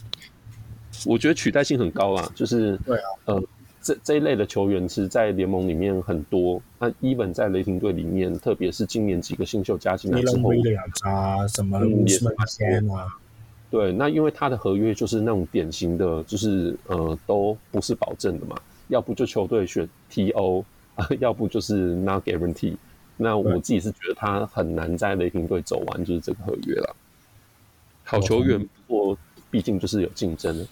我觉得取代性很高啊。就是对啊，呃，这这一类的球员，其实，在联盟里面很多。那 even 在雷霆队里面，特别是今年几个新秀加进来之后，啊，什么啊，对，那因为他的合约就是那种典型的，就是呃，都不是保证的嘛。要不就球队选 TO 啊，要不就是 Not Guarantee。那我自己是觉得他很难在雷霆队走完就是这个合约了。好球员，不过毕竟就是有竞争的。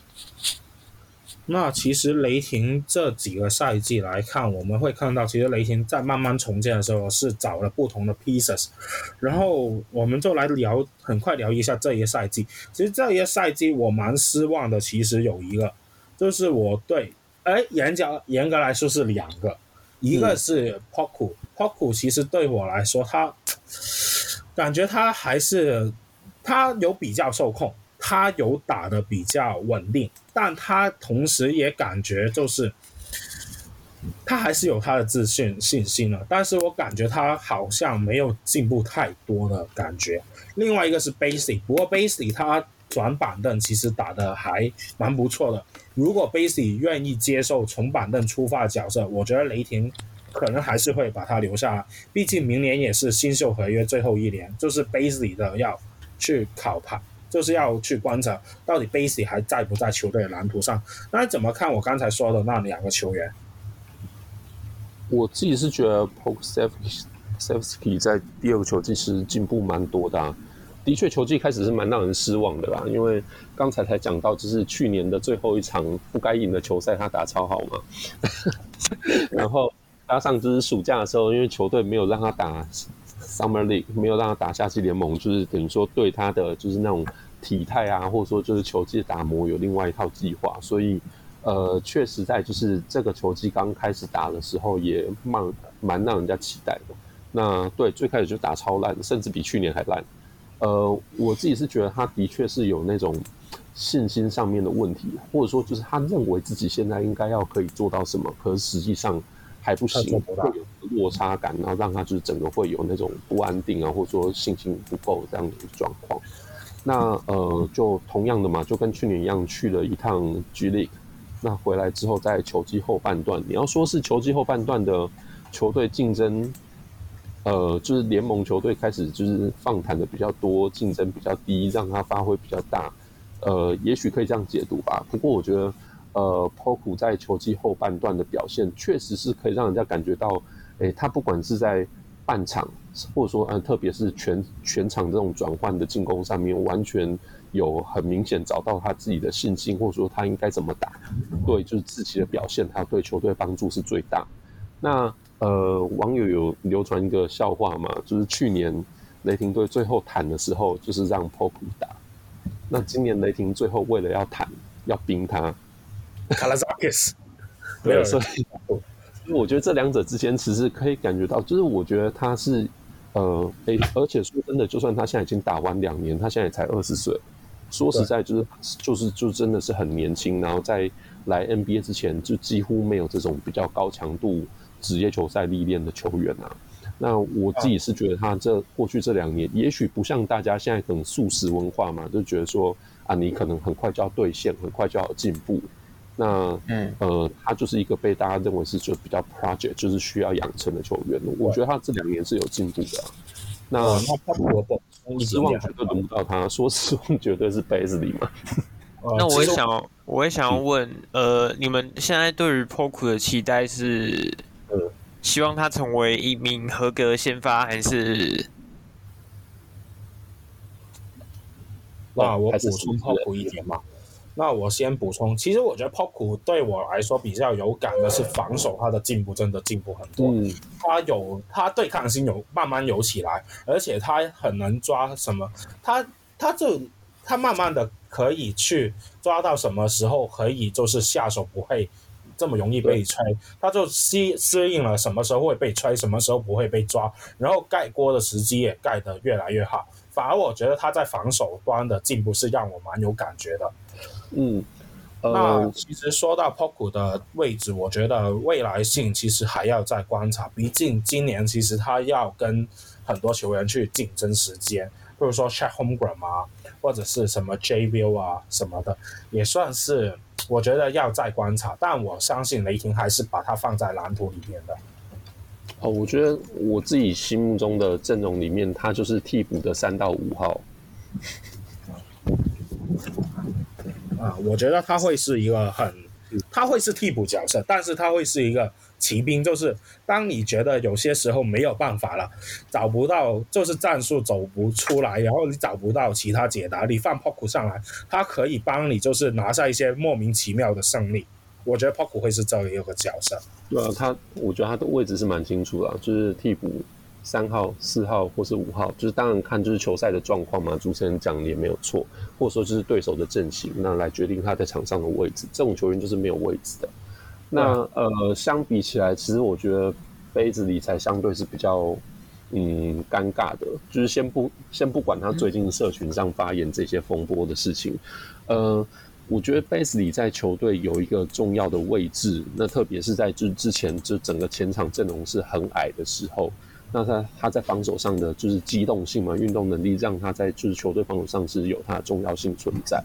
那其实雷霆这几个赛季来看，我们会看到，其实雷霆在慢慢重建的时候是找了不同的 pieces。然后我们就来聊，很快聊一下这一个赛季。其实这一个赛季我蛮失望的，其实有一个，就是我对。哎，严格严格来说是两个，一个是 Poku，Poku、嗯、其实对我来说，他感觉他还是他有比较受控，他有打的比较稳定，但他同时也感觉就是他还是有他的自信信心了，但是我感觉他好像没有进步太多的感觉。另外一个是 Basie，不过 Basie 他转板凳其实打的还蛮不错的。如果 Basie 愿意接受从板凳出发的角色，我觉得雷霆可能还是会把他留下来。毕竟明年也是新秀合约最后一年，就是 Basie 的要去考牌，就是要去观察到底 Basie 还在不在球队的蓝图上。那你怎么看我刚才说的那两个球员？我自己是觉得 Pokusevski 在第二个球季是进步蛮多的啊。的确，球季开始是蛮让人失望的啦，因为刚才才讲到，就是去年的最后一场不该赢的球赛，他打超好嘛。[laughs] 然后加上就是暑假的时候，因为球队没有让他打 Summer League，没有让他打夏季联盟，就是等于说对他的就是那种体态啊，或者说就是球技的打磨有另外一套计划，所以呃，确实在就是这个球季刚开始打的时候，也蛮蛮让人家期待的。那对，最开始就打超烂，甚至比去年还烂。呃，我自己是觉得他的确是有那种信心上面的问题，或者说就是他认为自己现在应该要可以做到什么，可是实际上还不行，会有落差感，然后让他就是整个会有那种不安定啊，或者说信心不够这样的状况。那呃，就同样的嘛，就跟去年一样去了一趟 G League，那回来之后在球季后半段，你要说是球季后半段的球队竞争。呃，就是联盟球队开始就是放谈的比较多，竞争比较低，让他发挥比较大。呃，也许可以这样解读吧。不过我觉得，呃，PO 普在球季后半段的表现，确实是可以让人家感觉到，诶，他不管是在半场，或者说，呃，特别是全全场这种转换的进攻上面，完全有很明显找到他自己的信心，或者说他应该怎么打。对，就是自己的表现，他对球队帮助是最大。那。呃，网友有流传一个笑话嘛，就是去年雷霆队最后谈的时候，就是让 PO 普打。那今年雷霆最后为了要谈，要冰他，Kalaitzakis [laughs] 没有，所以，我觉得这两者之间其实可以感觉到，就是我觉得他是呃，诶，而且说真的，就算他现在已经打完两年，他现在也才二十岁，说实在就是就是就真的是很年轻，然后在来 NBA 之前就几乎没有这种比较高强度。职业球赛历练的球员啊，那我自己是觉得他这过去这两年，也许不像大家现在可能速食文化嘛，就觉得说啊，你可能很快就要兑现，很快就要进步。那嗯呃，他就是一个被大家认为是就比较 project，就是需要养成的球员。我觉得他这两年是有进步的。那失望绝对轮不到他，说失望绝对是 Bazley 嘛。[laughs] 那我也想，我也想要问，呃，你们现在对于 Poku 的期待是？希望他成为一名合格先发，还是？那我补充 Poku 一点嘛。那我先补充，其实我觉得 Poku 对我来说比较有感的是防守，他的进步真的进步很多。嗯，他有他对抗性有慢慢有起来，而且他很能抓什么，他他就他慢慢的可以去抓到什么时候可以就是下手不会。这么容易被吹，他就适适应了什么时候会被吹，什么时候不会被抓，然后盖锅的时机也盖得越来越好。反而我觉得他在防守端的进步是让我蛮有感觉的。嗯，那其实说到 POCO 的位置，我觉得未来性其实还要再观察。毕竟今年其实他要跟很多球员去竞争时间，比如说 Chet Holmgren 啊，或者是什么 J Bill 啊什么的，也算是我觉得要再观察。但我相信雷霆还是把它放在蓝图里面的。哦，我觉得我自己心目中的阵容里面，他就是替补的三到五号。啊，我觉得他会是一个很，他会是替补角色，但是他会是一个骑兵，就是当你觉得有些时候没有办法了，找不到，就是战术走不出来，然后你找不到其他解答，你放 Poku 上来，他可以帮你，就是拿下一些莫名其妙的胜利。我觉得 Poku 会是这样一个角色。对啊，他，我觉得他的位置是蛮清楚的，就是替补。三号、四号或是五号，就是当然看就是球赛的状况嘛。主持人讲的也没有错，或者说就是对手的阵型，那来决定他在场上的位置。这种球员就是没有位置的。那呃，相比起来，其实我觉得杯子里才相对是比较嗯尴尬的。就是先不先不管他最近社群上发言这些风波的事情，呃，我觉得贝兹里在球队有一个重要的位置。那特别是在之之前就整个前场阵容是很矮的时候。那他他在防守上的就是机动性嘛，运动能力让他在就是球队防守上是有他的重要性存在。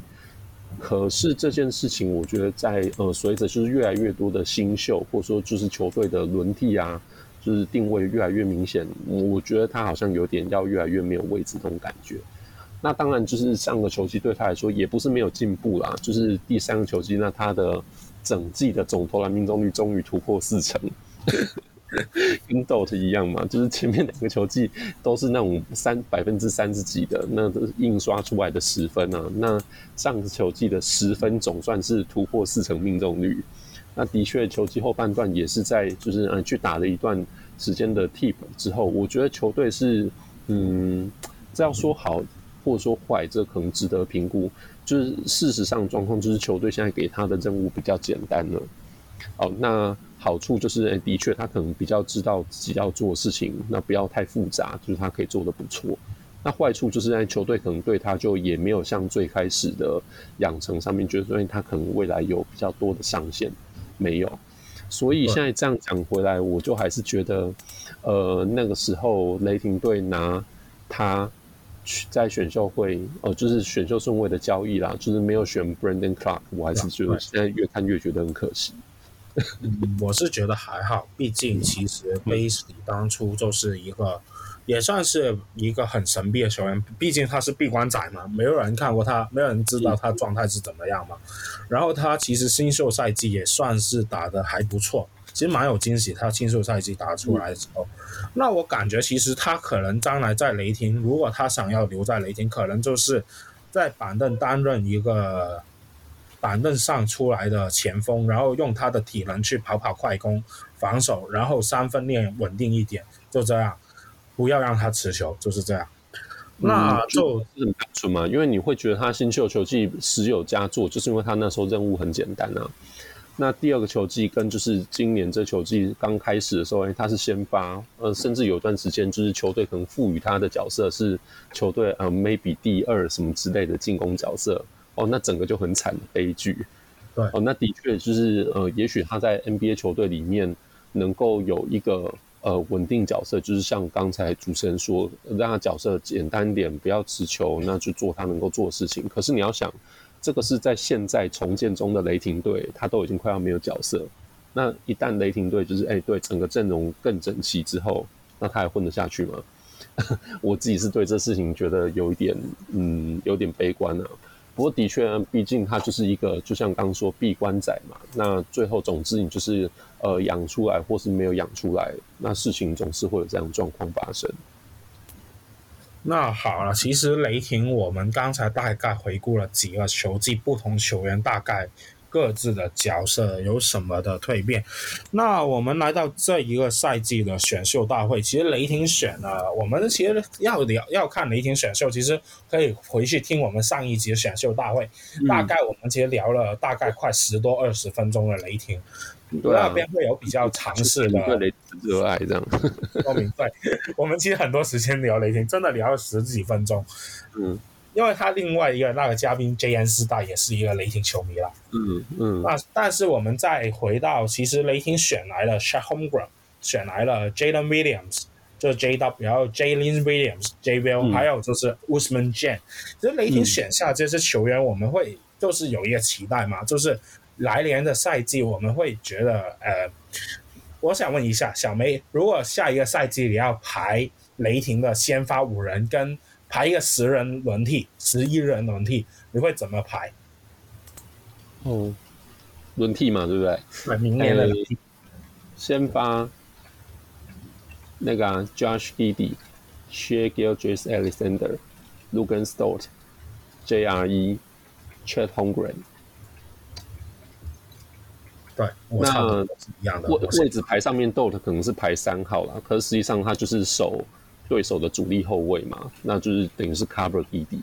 可是这件事情，我觉得在呃随着就是越来越多的新秀，或者说就是球队的轮替啊，就是定位越来越明显，我觉得他好像有点要越来越没有位置这种感觉。那当然就是上个球季对他来说也不是没有进步啦，就是第三个球季，那他的整季的总投篮命中率终于突破四成。跟 Dot 一样嘛，就是前面两个球季都是那种三百分之三十几的，那都是印刷出来的十分啊。那上个球季的十分总算是突破四成命中率。那的确，球季后半段也是在就是嗯去打了一段时间的替补之后，我觉得球队是嗯这要说好或者说坏，这可能值得评估。就是事实上状况就是球队现在给他的任务比较简单了。好，那。好处就是，欸、的确，他可能比较知道自己要做的事情，那不要太复杂，就是他可以做得不错。那坏处就是，在球队可能对他就也没有像最开始的养成上面觉得，说他可能未来有比较多的上限，没有。所以现在这样讲回来，我就还是觉得，呃，那个时候雷霆队拿他去在选秀会，呃，就是选秀顺位的交易啦，就是没有选 Brandon Clarke，我还是觉得现在越看越觉得很可惜。嗯，我是觉得还好，毕竟其实贝斯里当初就是一个，也算是一个很神秘的球员。毕竟他是闭关仔嘛，没有人看过他，没有人知道他状态是怎么样嘛。然后他其实新秀赛季也算是打得还不错，其实蛮有惊喜。他新秀赛季打出来的时候，那我感觉其实他可能将来在雷霆，如果他想要留在雷霆，可能就是在板凳担任一个。板凳上出来的前锋，然后用他的体能去跑跑快攻、防守，然后三分链稳定一点，就这样，不要让他持球，就是这样。嗯、那就是很单纯嘛，因为你会觉得他新秀球技时有佳作，就是因为他那时候任务很简单啊。那第二个球季跟就是今年这球季刚开始的时候，欸、他是先发，呃，甚至有段时间就是球队可能赋予他的角色是球队呃 maybe 第二什么之类的进攻角色。哦，那整个就很惨的悲剧。对，哦，那的确就是呃，也许他在 NBA 球队里面能够有一个呃稳定角色，就是像刚才主持人说，让他角色简单点，不要持球，那就做他能够做的事情。可是你要想，这个是在现在重建中的雷霆队，他都已经快要没有角色。那一旦雷霆队就是哎，对整个阵容更整齐之后，那他还混得下去吗？[laughs] 我自己是对这事情觉得有一点嗯，有点悲观啊。不过的确，毕竟它就是一个，就像刚刚说闭关仔嘛。那最后总之你就是呃养出来，或是没有养出来，那事情总是会有这样状况发生。那好了，其实雷霆我们刚才大概回顾了几个球季，不同球员大概。各自的角色有什么的蜕变？那我们来到这一个赛季的选秀大会，其实雷霆选了，我们其实要聊要看雷霆选秀，其实可以回去听我们上一集的选秀大会，嗯、大概我们其实聊了大概快十多二十分钟的雷霆，对啊、那边会有比较尝试的对雷霆热爱这样说明对，我们其实很多时间聊雷霆，真的聊了十几分钟，嗯。因为他另外一个那个嘉宾 JN 四代也是一个雷霆球迷啦。嗯嗯。那但是我们再回到，其实雷霆选来了 Shaq Holmgren，选来了 Jalen Williams，就是 JW，然后 Jalen Williams，JW，、嗯、还有就是 Ousmane Dieng。其实雷霆选下这些球员，我们会就是有一个期待嘛，就是来年的赛季我们会觉得，呃，我想问一下小梅，如果下一个赛季你要排雷霆的先发五人跟排一个十人轮替，十一人轮替，你会怎么排？哦，轮替嘛，对不对？对，明年的轮替。先发那个、啊、Josh Giddey、Shai Gilgeous-Alexander、Luguentz Dort、JRE、Chet Holmgren。对，那一样的位位置排上面 Dort 可能是排三号啦，可是实际上他就是守。对手的主力后卫嘛，那就是等于是 cover Giddey。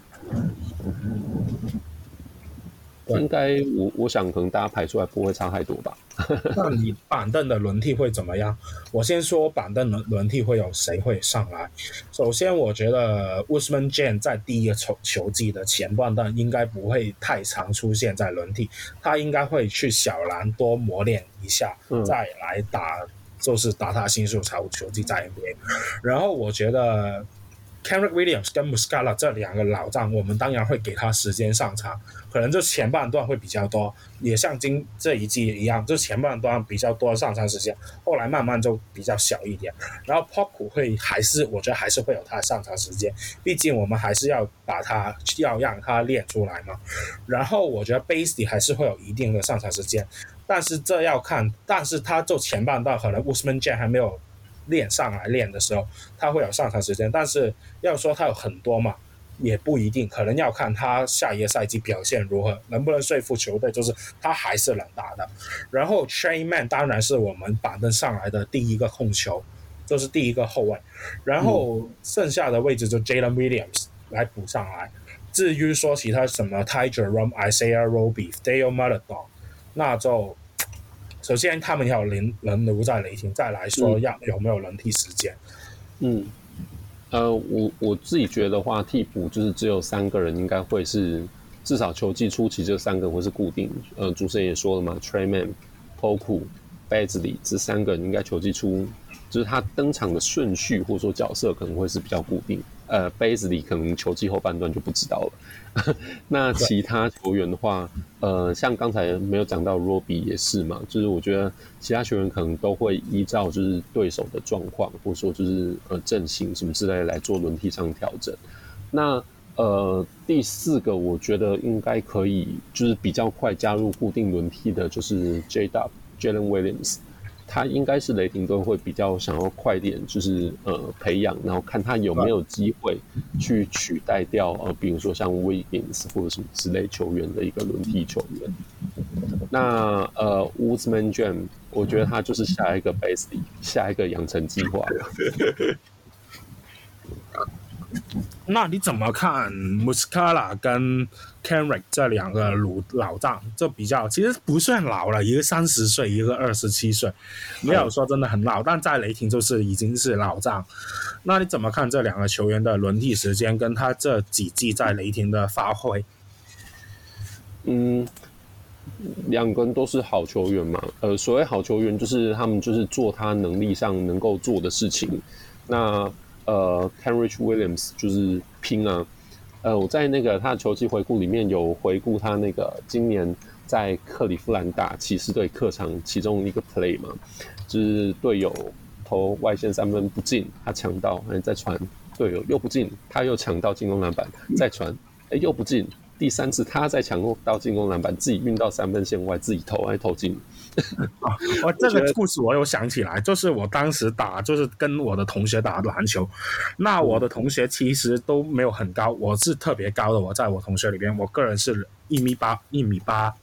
应该我我想可能大家排出来不会差太多吧。[laughs] 那你板凳的轮替会怎么样？我先说板凳轮轮替会有谁会上来？首先，我觉得 Ousmane Dieng 在第一个球球季的前半段应该不会太常出现在轮替，他应该会去小蓝多磨练一下，嗯、再来打。就是打他新秀才球技在 NBA，然后我觉得 Kenrich Williams 跟 Muscala 这两个老将，我们当然会给他时间上场，可能就前半段会比较多，也像今这一季一样，就前半段比较多上场时间，后来慢慢就比较小一点。然后 Poku 会还是我觉得还是会有他的上场时间，毕竟我们还是要把他要让他练出来嘛。然后我觉得 Bazley 还是会有一定的上场时间。但是这要看，但是他就前半段可能 Ousmane Dieng 还没有练上来练的时候，他会有上场时间。但是要说他有很多嘛，也不一定，可能要看他下一个赛季表现如何，能不能说服球队，就是他还是能打的。然后 Tre Mann 当然是我们板凳上来的第一个控球，就是第一个后卫。然后剩下的位置就 Jalen Williams 来补上来。至于说其他什么 Tiger、Rome、Isaiah Roby、Theo Maledon，那就。首先，他们要轮轮留在雷霆，再来说要有没有轮替时间。嗯，呃，我我自己觉得话，替补就是只有三个人，应该会是至少球季初期这三个会是固定。呃，主持人也说了嘛，Tre Mann、Poku、Bazley 这三个人应该球季初就是他登场的顺序或者说角色可能会是比较固定。呃，Bazley 可能球季后半段就不知道了。[laughs] 那其他球员的话，呃，像刚才没有讲到 Roby 也是嘛，就是我觉得其他球员可能都会依照就是对手的状况，或者说就是呃阵型什么之类来做轮替上调整。那呃第四个我觉得应该可以，就是比较快加入固定轮替的，就是 J-Dub Jalen Williams。他应该是雷霆队会比较想要快点，就是呃培养，然后看他有没有机会去取代掉呃，比如说像 Wiggins 或者什么之类球员的一个轮替球员。那呃，Ousmane Dieng，我觉得他就是下一个 Bazley，下一个养成计划。[laughs] 那你怎么看 Muscala 跟 Kenrich 这两个老老将？这比较其实不算老了，一个三十岁，一个二十七岁，没有说真的很老，但在雷霆就是已经是老将。那你怎么看这两个球员的轮替时间，跟他这几季在雷霆的发挥？嗯，两个人都是好球员嘛。呃，所谓好球员，就是他们就是做他能力上能够做的事情。那呃，Cambridge Williams 就是拼啊。呃，我在那个他的球季回顾里面有回顾他那个今年在克利夫兰大骑士队客场其中一个 play 嘛，就是队友投外线三分不进，他抢到，哎，再传队友又不进，他又抢到进攻篮板，再传，哎，又不进，第三次他在抢到进攻篮板，自己运到三分线外自己投，还，投进。啊，我这个 [laughs] 故事我有想起来，就是我当时打，就是跟我的同学打篮球。那我的同学其实都没有很高，我是特别高的。我在我同学里边，我个人是一米八，一米八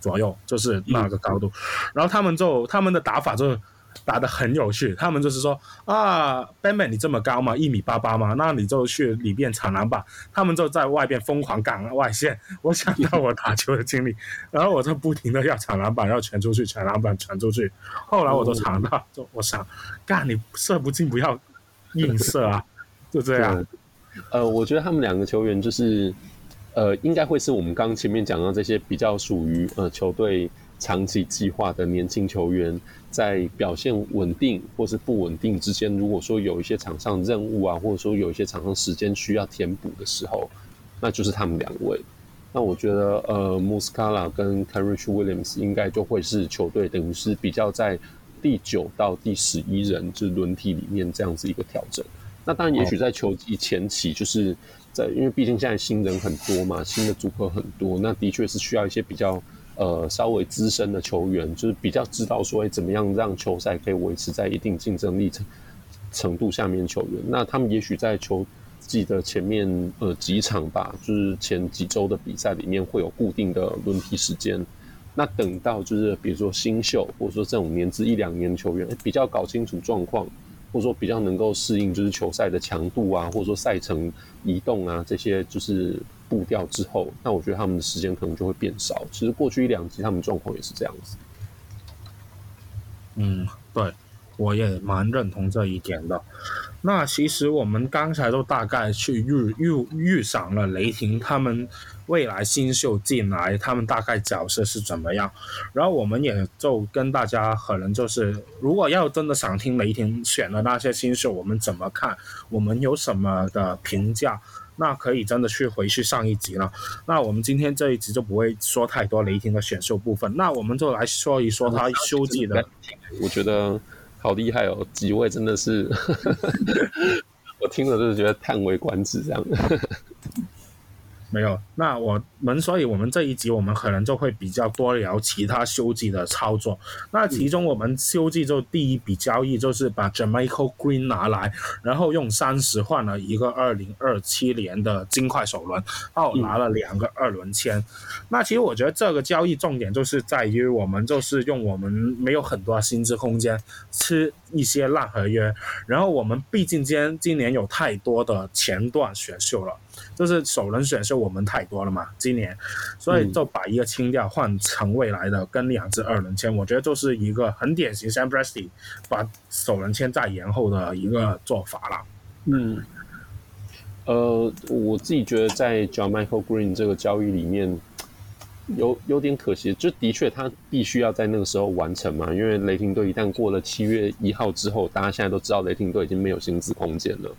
左右，就是那个高度。然后他们就他们的打法就是。打得很有趣，他们就是说啊，Ben Man 你这么高吗？一米八八吗？那你就去里边抢篮板。他们就在外边疯狂赶外线。[laughs] 我想到我打球的经历，然后我就不停的要抢篮板，要传出去，抢篮板，传出去。后来我就抢到，就我想，干你射不进不要硬射啊，[laughs] 就这样。呃，我觉得他们两个球员就是呃，应该会是我们刚前面讲到这些比较属于呃球队长期计划的年轻球员，在表现稳定或是不稳定之间，如果说有一些场上任务啊，或者说有一些场上时间需要填补的时候，那就是他们两位。那我觉得，呃，Muscala 跟 Kenrich Williams 应该就会是球队等于是比较在第九到第十一人就是轮替里面这样子一个调整。那当然，也许在球季前期，就是在因为毕竟现在新人很多嘛，新的组合很多，那的确是需要一些比较呃稍微资深的球员，就是比较知道说，哎，怎么样让球赛可以维持在一定竞争力程程度下面球员。那他们也许在球记得前面呃几场吧，就是前几周的比赛里面会有固定的轮替时间。那等到就是比如说新秀或者说这种年资一两年球员，比较搞清楚状况，或者说比较能够适应就是球赛的强度啊，或者说赛程移动啊这些就是步调之后，那我觉得他们的时间可能就会变少。其实过去一两集他们状况也是这样子。嗯，对，我也蛮认同这一点的。那其实我们刚才都大概去预预预想了雷霆他们未来新秀进来，他们大概角色是怎么样，然后我们也就跟大家可能就是，如果要真的想听雷霆选的那些新秀，我们怎么看，我们有什么的评价，那可以真的去回去上一集了。那我们今天这一集就不会说太多雷霆的选秀部分，那我们就来说一说他休季的，我觉得。好厉害哦！几位真的是，[laughs] 我听了就是觉得叹为观止这样。没有，那我们所以，我们这一集我们可能就会比较多聊其他休季的操作。那其中我们休季就第一笔交易就是把 Jamaica Green 拿来，然后用三十换了一个二零二七年的金块首轮，然后拿了两个二轮签。那其实我觉得这个交易重点就是在于我们就是用我们没有很多薪资空间吃一些烂合约，然后我们毕竟今今年有太多的前段选秀了。就是首轮选秀我们太多了嘛，今年，所以就把一个清掉，换成未来的跟两支二轮签，我觉得就是一个很典型 Sam Presti 把首轮签再延后的一个做法了。嗯，呃，我自己觉得在 JaMychal Green 这个交易里面有有点可惜，就的确他必须要在那个时候完成嘛，因为雷霆队一旦过了七月一号之后，大家现在都知道雷霆队已经没有薪资空间了，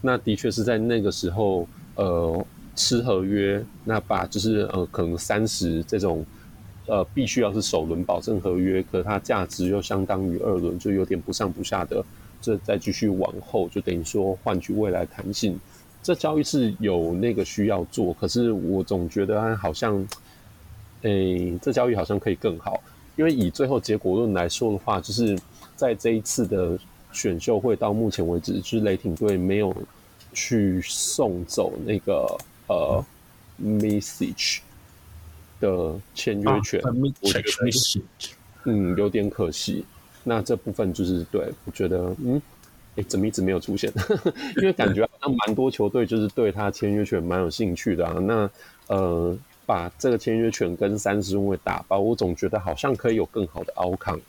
那的确是在那个时候。呃，吃合约，那把就是呃，可能三十这种，呃，必须要是首轮保证合约，可它价值又相当于二轮，就有点不上不下的，这再继续往后，就等于说换取未来弹性。这交易是有那个需要做，可是我总觉得好像，诶、这交易好像可以更好，因为以最后结果论来说的话，就是在这一次的选秀会到目前为止，就是雷霆队没有。去送走那个呃 message 的签约权，啊、我觉得嗯有点可惜。那这部分就是对我觉得嗯，哎怎么一直没有出现？[laughs] 因为感觉好像蛮多球队就是对他签约权蛮有兴趣的啊。那呃把这个签约权跟三十顺位打包，我总觉得好像可以有更好的 outcome。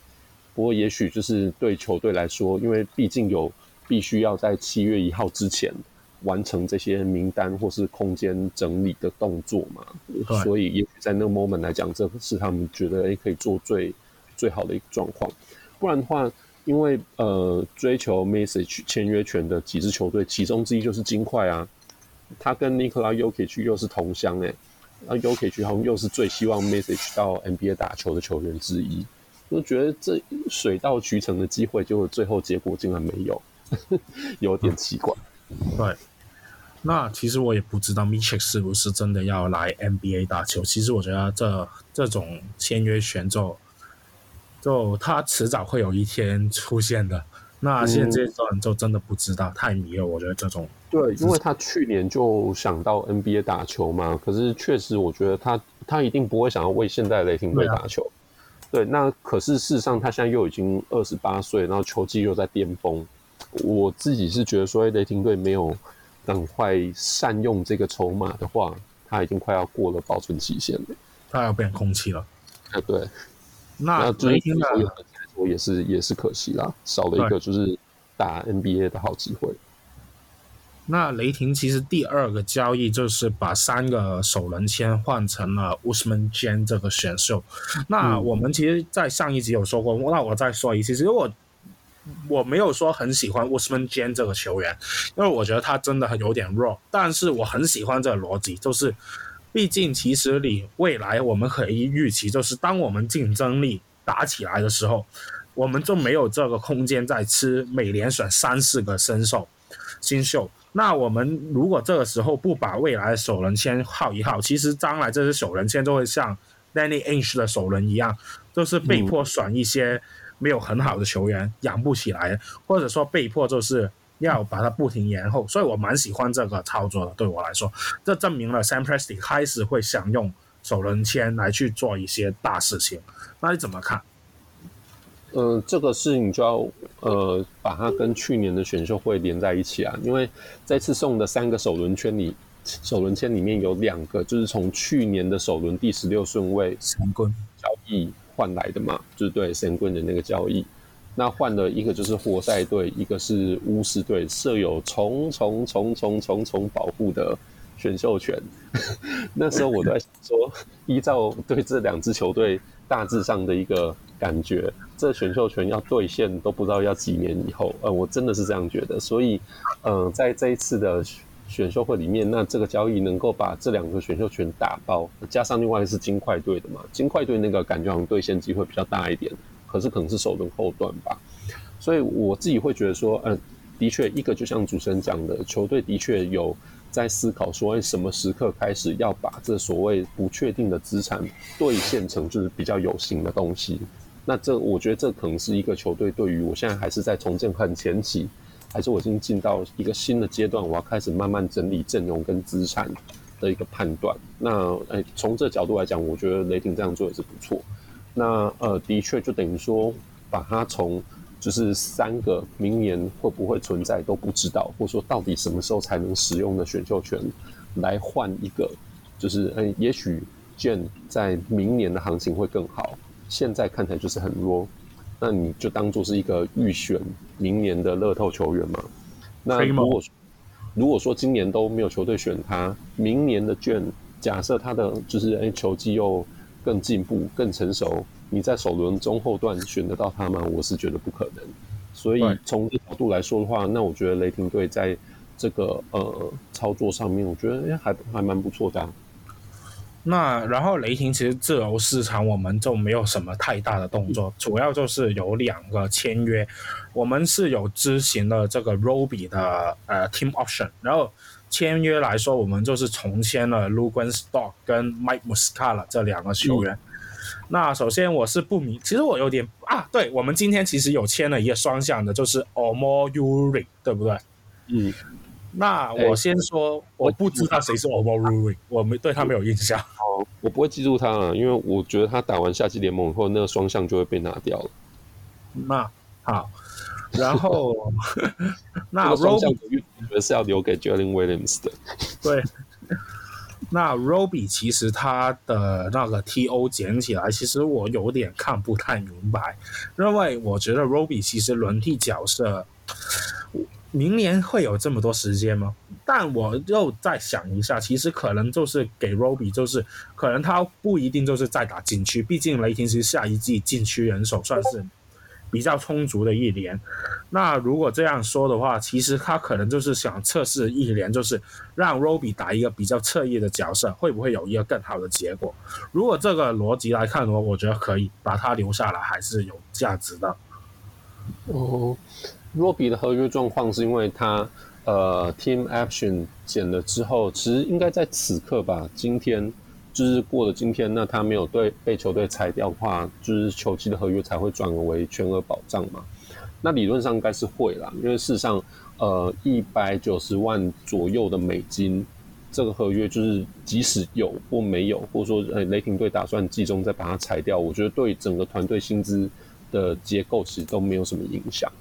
不过也许就是对球队来说，因为毕竟有必须要在七月一号之前。完成这些名单或是空间整理的动作嘛，所以也许在那个 moment 来讲，这是他们觉得诶可以做最最好的一个状况。不然的话，因为呃追求 message 签约权的几支球队，其中之一就是金块啊，他跟 Nikola Jokic 又是同乡诶，那 Jokic 好像又是最希望 message 到 NBA 打球的球员之一，就觉得这水到渠成的机会，结果最后结果竟然没有，[laughs] 有点奇怪，嗯、对。那其实我也不知道 Micic 是不是真的要来 NBA 打球。其实我觉得这这种签约权就就他迟早会有一天出现的。那现阶段就真的不知道，嗯、太迷了。我觉得这种对，因为他去年就想到 NBA 打球嘛。可是确实，我觉得他他一定不会想要为现在雷霆队打球。对，啊、对，那可是事实上他现在又已经二十八岁，然后球技又在巅峰。我自己是觉得说，雷霆队没有。等快善用这个筹码的话，它已经快要过了保存期限了，它要变空气了。啊，对。那雷霆来说也是也是可惜啦，少了一个就是打 NBA 的好机会。那雷霆其实第二个交易就是把三个首轮签换成了 Ousmane Dieng 这个选秀。那我们其实，在上一集有说过，那我再说一次，其实我我没有说很喜欢 Ousmane Dieng 这个球员，因为我觉得他真的很有点弱。但是我很喜欢这个逻辑，就是毕竟其实你未来我们可以预期，就是当我们竞争力打起来的时候，我们就没有这个空间再吃每年选三四个新秀新秀。那我们如果这个时候不把未来的首轮签耗一耗，其实将来这些首轮签就会像 Danny Ainge 的首轮一样，就是被迫选一些没有很好的球员，嗯、养不起来，或者说被迫就是要把它不停延后。所以我蛮喜欢这个操作的，对我来说，这证明了 Sam Presti 开始会想用首轮签来去做一些大事情。那你怎么看？嗯、呃，这个事情就要呃把它跟去年的选秀会连在一起啊，因为这次送的三个首轮圈里，首轮签里面有两个就是从去年的首轮第十六顺位成功交易换来的嘛，就是对神棍的那个交易，那换了一个就是活塞队，一个是巫师队，设有重重重重重重保护的选秀权。[laughs] 那时候我都在想说，依照对这两支球队大致上的一个感觉。这选秀权要兑现都不知道要几年以后，呃，我真的是这样觉得。所以，嗯、在这一次的选秀会里面，那这个交易能够把这两个选秀权打包，加上另外一个是金块队的嘛，金块队那个感觉好像兑现机会比较大一点，可是可能是首轮后段吧。所以我自己会觉得说，嗯、的确，一个就像主持人讲的，球队的确有在思考说，什么时刻开始要把这所谓不确定的资产兑现成就是比较有形的东西。那这我觉得这可能是一个球队对于我现在还是在重建很前期，还是我已经进到一个新的阶段，我要开始慢慢整理阵容跟资产的一个判断。那诶，从这角度来讲，我觉得雷霆这样做也是不错。那呃，的确就等于说，把它从就是三个明年会不会存在都不知道，或者说到底什么时候才能使用的选秀权，来换一个，就是诶，也许 Dieng 在明年的行情会更好。现在看起来就是很弱，那你就当做是一个预选明年的乐透球员嘛。那如果如果说今年都没有球队选他，明年的卷假设他的就是哎球技又更进步、更成熟，你在首轮中后段选得到他吗？我是觉得不可能。所以从这角度来说的话，那我觉得雷霆队在这个呃操作上面，我觉得哎还还蛮不错的啊。那然后雷霆其实自由市场我们就没有什么太大的动作，主要就是有两个签约，我们是有执行了这个 Roby 的呃 Team Option，然后签约来说，我们就是重签了 Luguentz Dort 跟 Mike Muscala 这两个球员。那首先我是不明，其实我有点啊，对，我们今天其实有签了一个双向的，就是 Omo Uri，对不对？嗯。那我先说，欸、我不知道谁是 Ruiz，我没对他没有印象。哦，我不会记住他啊，因为我觉得他打完夏季联盟以后，那个双向就会被拿掉了。那好，然后 [laughs] 那 Roby 我觉得是要留给 Jalen Williams 的。对，那 Roby 其实他的那个 TO 捡起来，其实我有点看不太明白，因为我觉得 Roby 其实轮替角色。明年会有这么多时间吗？但我又再想一下，其实可能就是给 Roby，就是可能他不一定就是在打禁区，毕竟雷霆其实下一季禁区人手算是比较充足的一年。那如果这样说的话，其实他可能就是想测试一年，就是让 Roby 打一个比较侧翼的角色，会不会有一个更好的结果？如果这个逻辑来看的话，我觉得可以把他留下来，还是有价值的。哦。罗比的合约状况是因为他呃 team action 减了之后，其实应该在此刻吧，今天就是过了今天，那他没有对被球队裁掉的话，就是球季的合约才会转为全额保障嘛。那理论上应该是会啦，因为事实上呃一百九十万左右的美金，这个合约就是即使有或没有，或者说呃雷霆队打算季中再把它裁掉，我觉得对整个团队薪资的结构其实都没有什么影响。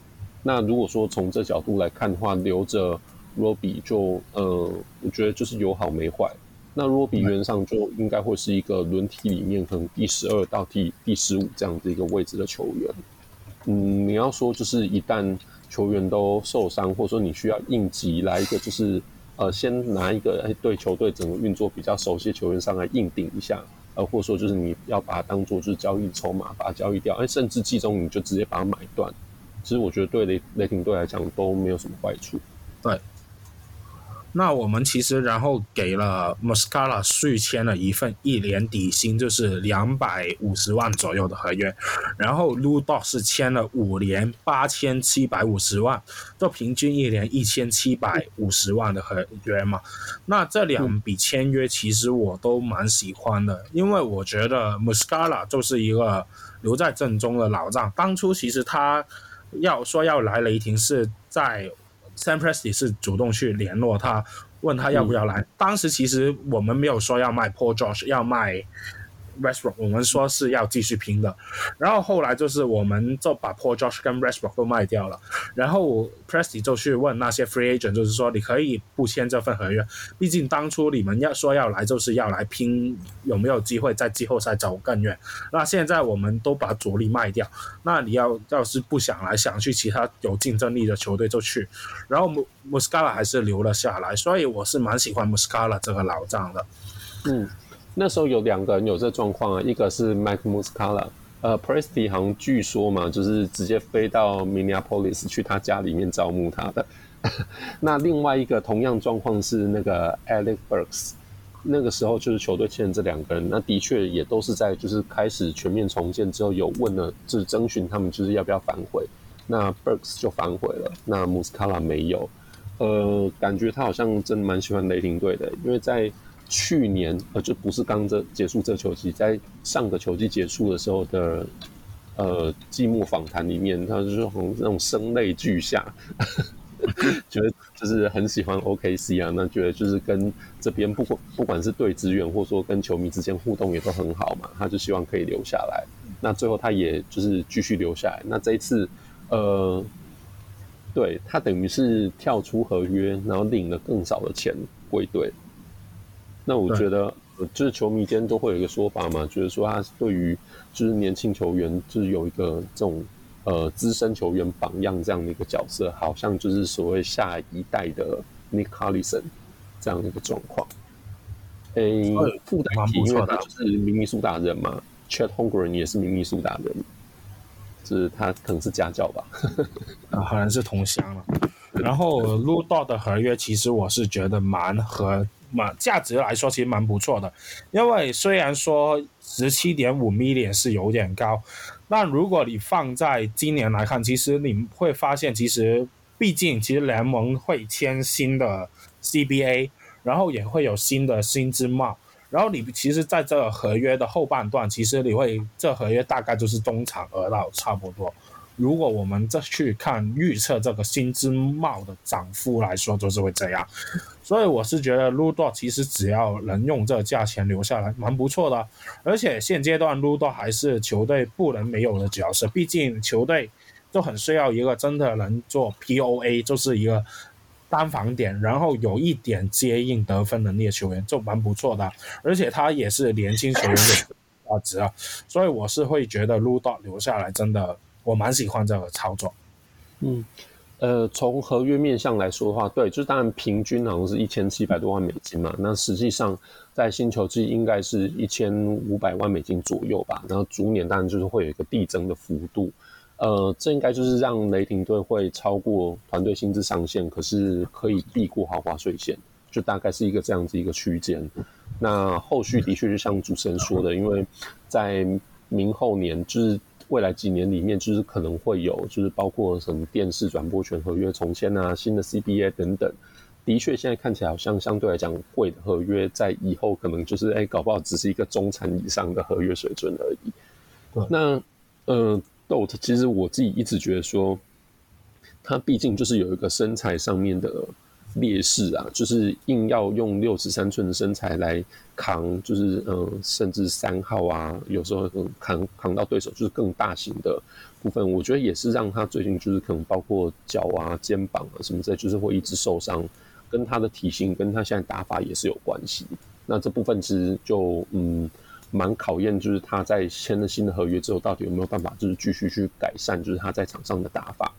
那如果说从这角度来看的话，留着 Roby 就呃，我觉得就是有好没坏。那 Roby 原上就应该会是一个轮替里面可能第十二到第第十五这样的一个位置的球员。嗯，你要说就是一旦球员都受伤，或者说你需要应急来一个就是呃，先拿一个哎对球队整个运作比较熟悉的球员上来硬顶一下，呃，或者说就是你要把它当做就是交易筹码，把它交易掉，哎，甚至季中你就直接把它买断，其实我觉得对雷雷霆队来讲都没有什么坏处。对。那我们其实然后给了 Muscala 续签了一份一年底薪，就是两百五十万左右的合约，然后 Lu Dort 是签了五年八千七百五十万，就平均一年一千七百五十万的合约嘛。那这两笔签约其实我都蛮喜欢的，因为我觉得 Muscala 就是一个留在阵中的老将。当初其实他要说要来雷霆是在。Sam Presti 是主动去联络他，问他要不要来。嗯、当时其实我们没有说要卖 Paul George，要卖。Westbrook，我们说是要继续拼的，然后后来就是我们就把 Paul George 跟 Westbrook 都卖掉了，然后 Presti 就去问那些 Free Agent，就是说你可以不签这份合约，毕竟当初你们要说要来就是要来拼有没有机会在季后赛走更远，那现在我们都把主力卖掉，那你要要是不想来，想去其他有竞争力的球队就去，然后 Muscala 还是留了下来，所以我是蛮喜欢 Muscala 这个老将的，嗯。那时候有两个人有这状况啊，一个是 Mike Muscala，呃，Presti 好像据说嘛，就是直接飞到 Minneapolis 去他家里面招募他的。[laughs] 那另外一个同样状况是那个 Alec Burks，那个时候就是球队签这两个人，那的确也都是在就是开始全面重建之后有问了，就是征询他们就是要不要反悔，那 Burks 就反悔了，那 Muscala 没有，呃，感觉他好像真的蛮喜欢雷霆队的，因为在。去年呃，就不是刚这结束这球季，在上个球季结束的时候的呃季末访谈里面，他就是那种声泪俱下，[laughs] 觉得就是很喜欢 OKC 啊，那觉得就是跟这边不管不管是对职员或者说跟球迷之间互动也都很好嘛，他就希望可以留下来。那最后他也就是继续留下来。那这一次呃，对他等于是跳出合约，然后领了更少的钱归队。那我觉得，就是球迷间都会有一个说法嘛，就是说他对于就是年轻球员，就是有一个这种呃资深球员榜样这样的一个角色，好像就是所谓下一代的 Nick Collison 这样的一个状况。诶，附带提，因为他就是明尼苏达人嘛，Chet Holmgren 也是明尼苏达人，就是他可能是家教吧，[laughs] 啊，好像是同乡了。然后 Lu Dort 的合约，其实我是觉得蛮合。嘛，价值来说其实蛮不错的，因为虽然说十七点五 million 是有点高，但如果你放在今年来看，其实你会发现，其实毕竟其实联盟会签新的 CBA，然后也会有新的薪资帽，然后你其实在这个合约的后半段，其实你会这合约大概就是中产额到差不多。如果我们再去看预测这个薪资帽的涨幅来说，就是会这样。所以我是觉得 Ludo 其实只要能用这个价钱留下来，蛮不错的。而且现阶段 Ludo 还是球队不能没有的角色，毕竟球队都很需要一个真的能做 POA，就是一个单防点，然后有一点接应得分能力的球员，就蛮不错的。而且他也是年轻球员的价值啊，所以我是会觉得 Ludo 留下来真的。我蛮喜欢这个操作，嗯，呃，从合约面向来说的话，对，就是当然平均好像是一千七百多万美金嘛，那实际上在新球季应该是一千五百万美金左右吧，然后逐年当然就是会有一个递增的幅度，呃，这应该就是让雷霆队会超过团队薪资上限，可是可以避过豪华税线，就大概是一个这样子一个区间。那后续的确就像主持人说的，因为在明后年就是。未来几年里面，就是可能会有，就是包括什么电视转播权合约重签啊，新的 CBA 等等。的确，现在看起来好像相对来讲贵的合约，在以后可能就是哎、欸，搞不好只是一个中产以上的合约水准而已。对那呃，Dort 其实我自己一直觉得说，它毕竟就是有一个身材上面的。劣势啊，就是硬要用六十三寸的身材来扛，就是嗯，甚至三号啊，有时候扛扛到对手就是更大型的部分，我觉得也是让他最近就是可能包括脚啊、肩膀啊什么的，就是会一直受伤，跟他的体型跟他现在打法也是有关系。那这部分其实就嗯，蛮考验，就是他在签了新的合约之后，到底有没有办法，就是继续去改善，就是他在场上的打法。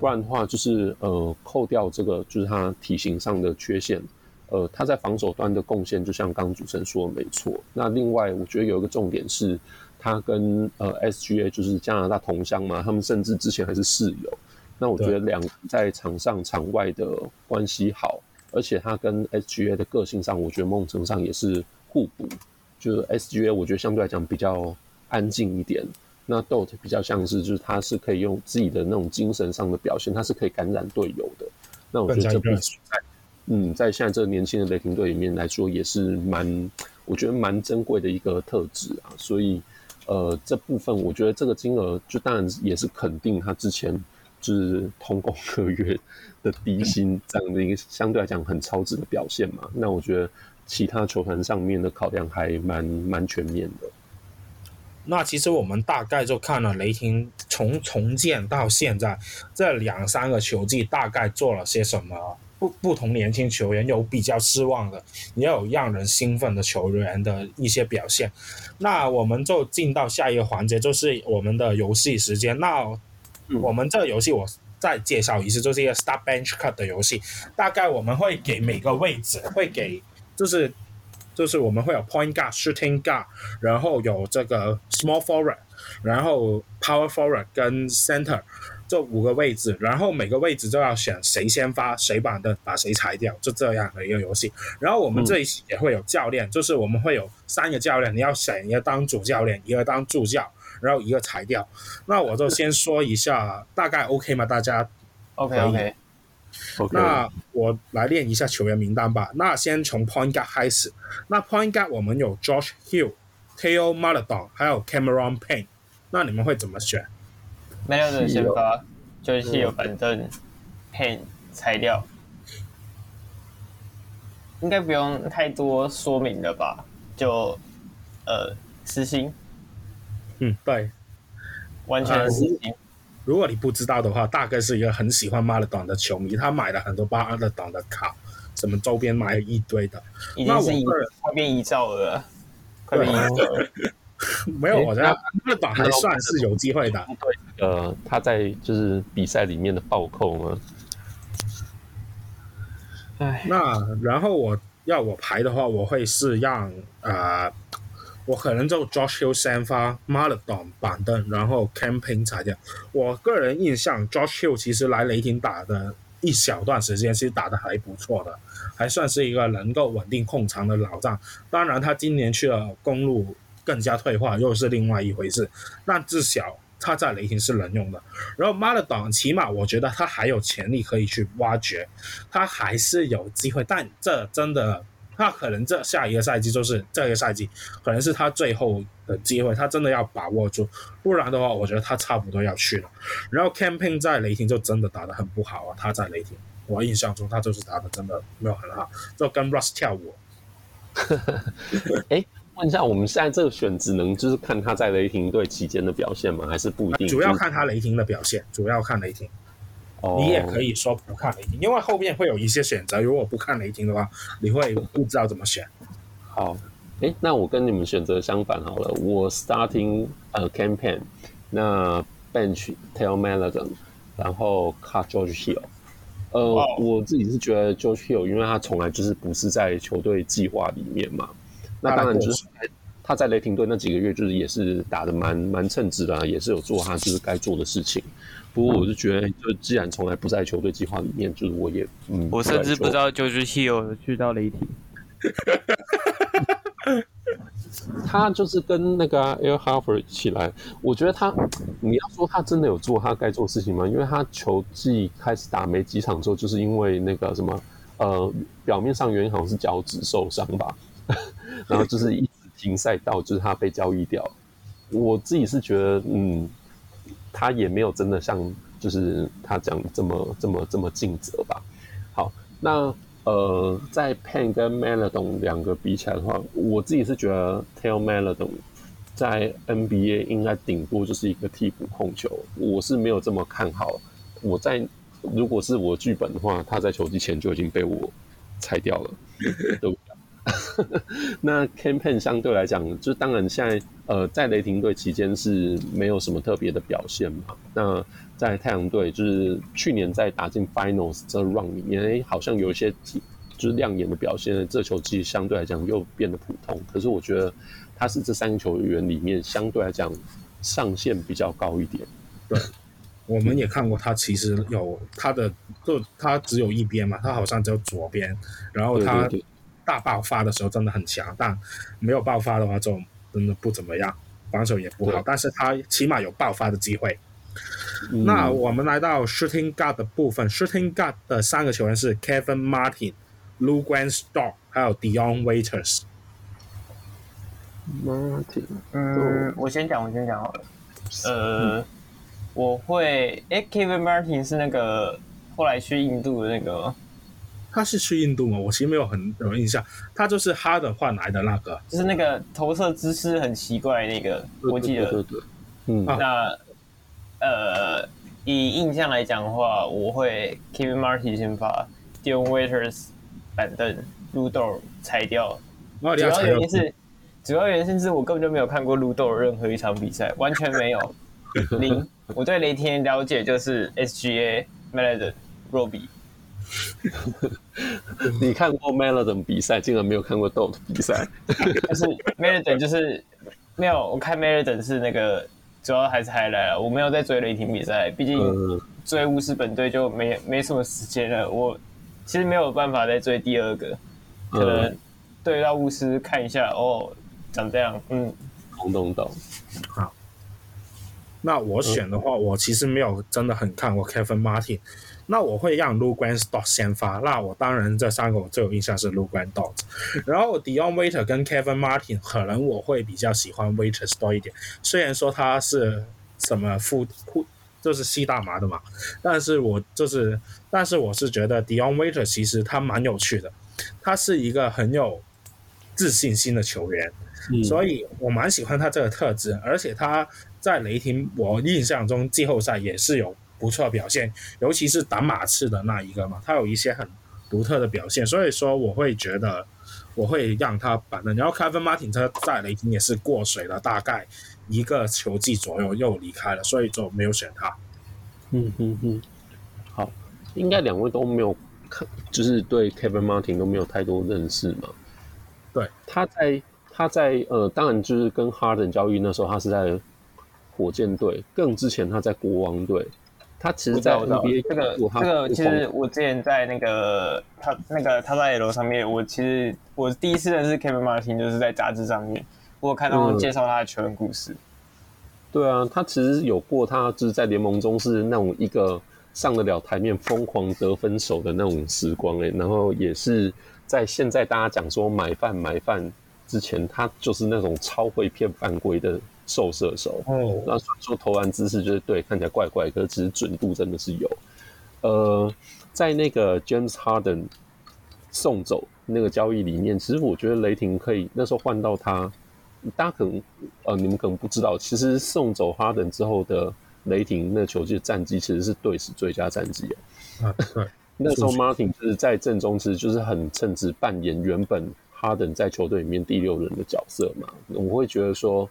不然的话，就是呃，扣掉这个，就是他体型上的缺陷，呃，他在防守端的贡献，就像刚刚主持人说的没错。那另外，我觉得有一个重点是，他跟呃 SGA 就是加拿大同乡嘛，他们甚至之前还是室友。那我觉得两在场上场外的关系好，而且他跟 SGA 的个性上，我觉得某种程度上也是互补。就是 SGA，我觉得相对来讲比较安静一点。那 Dort 比较像是，就是他是可以用自己的那种精神上的表现，他是可以感染队友的。那我觉得这部分在嗯，在现在这个年轻的雷霆队里面来说，也是蛮我觉得蛮珍贵的一个特质啊。所以呃，这部分我觉得这个金额就当然也是肯定他之前就是通过合约的低薪这样的一个相对来讲很超值的表现嘛。那我觉得。其他球团上面的考量还蛮蛮全面的。那其实我们大概就看了雷霆从重建到现在这两三个球季大概做了些什么，不不同年轻球员有比较失望的，也有让人兴奋的球员的一些表现。那我们就进到下一个环节，就是我们的游戏时间。那我们这个游戏我再介绍一次，就是一个 Start Bench Cut 的游戏。大概我们会给每个位置会给。就是，就是我们会有 point guard、shooting guard，然后有这个 small forward，然后 power forward 跟 center 这五个位置，然后每个位置都要选谁先发，谁板凳，把谁裁掉，就这样的一个游戏。然后我们这一期也会有教练，嗯、就是我们会有三个教练，你要选一个当主教练，一个当助教，然后一个裁掉。那我就先说一下，大概 OK 吗？大家 OK OK。Okay. 那我来练一下球员名单吧。那先从 Point Guard 开始。那 Point Guard 我们有 Josh Hill、Theo m a l a d o n 还有 Cameron Payne。那你们会怎么选？Maledon 先发，Josh Hill 板凳，Payne 裁掉。应该不用太多说明了吧？就呃，实心。嗯，对，完全实心。如果你不知道的话，大概是一个很喜欢马勒当的球迷，他买了很多巴勒当的卡，什么周边买了一堆的。已经是快变遗照了，快变遗照了。没有，我觉得马勒当还算是有机会的。对，呃，他在就是比赛里面的暴扣吗？哎，那然后我要我排的话，我会是让啊。呃我可能就 Josh Hill 先发，Maledon 板凳，然后 Cam Payne 裁掉。我个人印象，Josh Hill 其实来雷霆打的一小段时间，其实打得还不错的，还算是一个能够稳定控场的老将。当然，他今年去了公路，更加退化，又是另外一回事。但至少他在雷霆是能用的。然后 Maledon 起码我觉得他还有潜力可以去挖掘，他还是有机会。但这真的。那可能这下一个赛季就是这个赛季，可能是他最后的机会，他真的要把握住，不然的话，我觉得他差不多要去了。然后 Cam Payne 在雷霆就真的打得很不好啊，他在雷霆，我印象中他就是打得真的没有很好，就跟 Russ 跳舞。哎，问一下，我们现在这个选只能就是看他在雷霆队期间的表现吗？还是不一定？主要看他雷霆的表现，主要看雷霆。你也可以说不看雷霆，因为后面会有一些选择。如果不看雷霆的话，你会不知道怎么选。好，诶，那我跟你们选择相反好了。我 starting a Cam Payne，那 bench tell Maledon，然后 cut George Hill。呃.我自己是觉得 George Hill，因为他从来就是不是在球队计划里面嘛。那当然就是他在雷霆队那几个月，就是也是打的蛮蛮称职的，也是有做他就是该做的事情。不过我是觉得，就既然从来不在球队计划里面，就是我也嗯，我甚至不知道 George Hill 去到雷霆。[laughs] 他就是跟那个 Al Horford 起来，我觉得他，你要说他真的有做他该做的事情吗？因为他球季开始打没几场之后，就是因为那个什么呃，表面上原因好像是脚趾受伤吧，[laughs] 然后就是一直停赛到就是他被交易掉。我自己是觉得嗯。他也没有真的像就是他讲这么这么这么尽责吧。好，那呃，在 Payne 跟 Maledon 两个比起来的话，我自己是觉得 Theo Maledon 在 NBA 应该顶多就是一个替补控球，我是没有这么看好。我在如果是我剧本的话，他在球季前就已经被我裁掉了，对不对？[laughs] 那 Cam Payne 相对来讲，就当然现在呃在雷霆队期间是没有什么特别的表现嘛。那在太阳队，就是去年在打进 Finals 这 run 里面，哎，好像有一些就是亮眼的表现。这球季相对来讲又变得普通。可是我觉得他是这三个球员里面相对来讲上限比较高一点。对，我们也看过他其实有他的，就他只有一边嘛，他好像只有左边，然后他。对对对大爆发的时候真的很强，但没有爆发的话就真的不怎么样，防守也不好。但是他起码有爆发的机会。嗯、那我们来到 shooting guard 的部分，shooting guard 的三个球员是 Kevin Martin、Lou Grant Dort 还有 Dion Waiters。Martin，嗯，我先讲，我先讲好了。呃，嗯、我会，哎，Kevin Martin 是那个后来去印度的那个。他是去印度吗？我其实没有很有印象。他就是哈登换来的那个，就是那个投射姿势很奇怪那个，我记得。对对对。嗯。那呃，以印象来讲的话，我会 Kevin Martin 先发，Dion Waiters 板凳，Lu Dort 裁掉。主要原因是，主要原因是我根本就没有看过 Lu Dort 任何一场比赛，完全没有。[laughs] 零。我对雷霆了解就是 SGA、Melton、Roby。[laughs] 你看过 Melton 比赛，竟然没有看过 Dort 比赛？就是 Melton 就是没有，我看 Melton 是那个主要还是 highlight 了，我没有在追雷霆比赛，毕竟追巫师本队就没没什么时间了。我其实没有办法再追第二个，可能对到巫师看一下哦，长这样，嗯，懂懂懂，好。那我选的话，我其实没有真的很看过 Kevin Martin。那我会让 Lu Grant Dort 先发。那我当然这三个我最有印象是 Lu Grant Dort。然后 Dion Waiters 跟 Kevin Martin 可能我会比较喜欢 Waiters 多一点。虽然说他是什么副副就是吸大麻的嘛，但是我就是但是我是觉得 Dion Waiters 其实他蛮有趣的，他是一个很有自信心的球员，嗯、所以我蛮喜欢他这个特质。而且他在雷霆，我印象中季后赛也是有。不错的表现，尤其是打马刺的那一个嘛，他有一些很独特的表现，所以说我会觉得我会让他板凳。然后 Kevin Martin 他在雷霆也是过水了，大概一个球季左右又离开了，所以就没有选他。嗯嗯嗯，好，应该两位都没有看，就是对 Kevin Martin 都没有太多认识嘛。对，他在他在呃，当然就是跟 Harden 交易那时候，他是在火箭队，更之前他在国王队。他其实，在 NBA 这个这个，其实我之前在那个他那个他在楼上面，我其实我第一次认识 Kevin Martin 就是在杂志上面，我有看到介绍他的球员故事。对啊，他其实有过，他就是在联盟中是那种一个上得了台面、疯狂得分手的那种时光诶、欸，然后也是在现在大家讲说买饭买饭之前，他就是那种超会骗犯规的。瘦射手，哦，那说投篮姿势就是对，看起来怪怪，可是其实准度真的是有。呃，在那个 James Harden 送走那个交易里面，其实我觉得雷霆可以那时候换到他。大家可能呃，你们可能不知道，其实送走 Harden 之后的雷霆那球季的战绩其实是队史最佳战绩啊。[laughs] 那时候 Martin 就是在阵中，其实就是很称职扮演原本 Harden 在球队里面第六人的角色嘛。我会觉得说。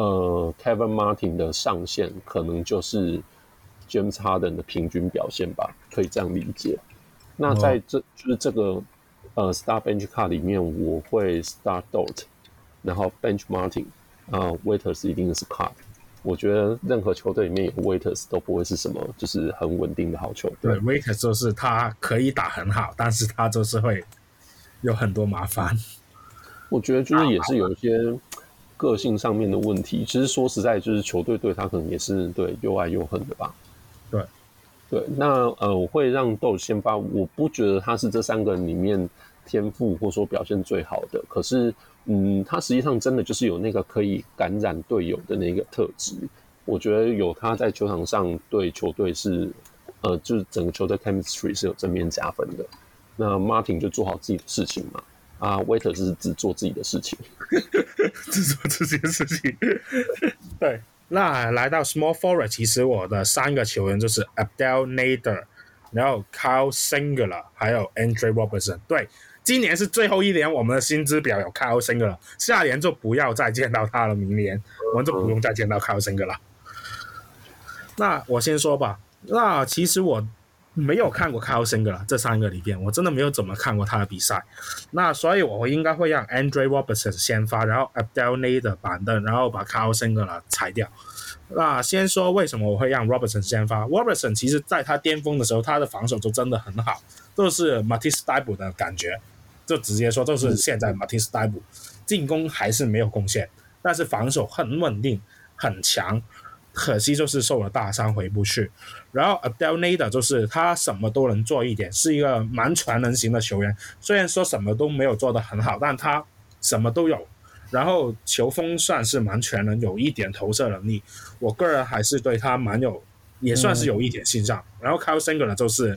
呃，Kevin Martin 的上限可能就是 James Harden 的平均表现吧，可以这样理解。那在这、哦、就是这个呃 Star Bench Card 里面，我会 Start Dort，然后 Bench Martin，啊 Waiters 一定是 Card。我觉得任何球队里面有 Waiters 都不会是什么就是很稳定的好球队。对，Waiters 就是他可以打很好，但是他就是会有很多麻烦。我觉得就是也是有一些。个性上面的问题，其实说实在，就是球队对他可能也是对又爱又恨的吧。对，对，那呃，我会让豆先发，我不觉得他是这三个人里面天赋或说表现最好的，可是，嗯，他实际上真的就是有那个可以感染队友的那个特质。我觉得有他在球场上对球队是，呃，就是整个球队 chemistry 是有正面加分的。那 Martin 就做好自己的事情嘛。啊，Waiters 是只做自己的事情，[laughs] 只做自己的事情。[laughs] 对，那来到 Small Forward，其实我的三个球员就是 Abdel Nader，然后 Kyle Singler，还有 Andre Robertson。对，今年是最后一年，我们的薪资表有 Kyle Singer 了，下年就不要再见到他了，明年我们就不用再见到 Kyle Singer 了。那我先说吧，那其实我没有看过 Kyle Singer 了，这三个里边我真的没有怎么看过他的比赛，那所以我应该会让 Andre Robertson 先发，然后 Abdel Nader 板凳，然后把 Kyle Singer 了裁掉。那先说为什么我会让 Robertson 先发？Robertson 其实在他巅峰的时候，他的防守就真的很好，就是 mate stable 的感觉，就直接说就是现在 mate stable 进攻还是没有贡献，但是防守很稳定很强，可惜就是受了大伤回不去。然后 Abdel Nader 就是他什么都能做一点，是一个蛮全能型的球员，虽然说什么都没有做得很好，但他什么都有。然后球风算是蛮全能，有一点投射能力，我个人还是对他蛮有，也算是有一点欣赏。嗯、然后 Kyle Singer 呢，就是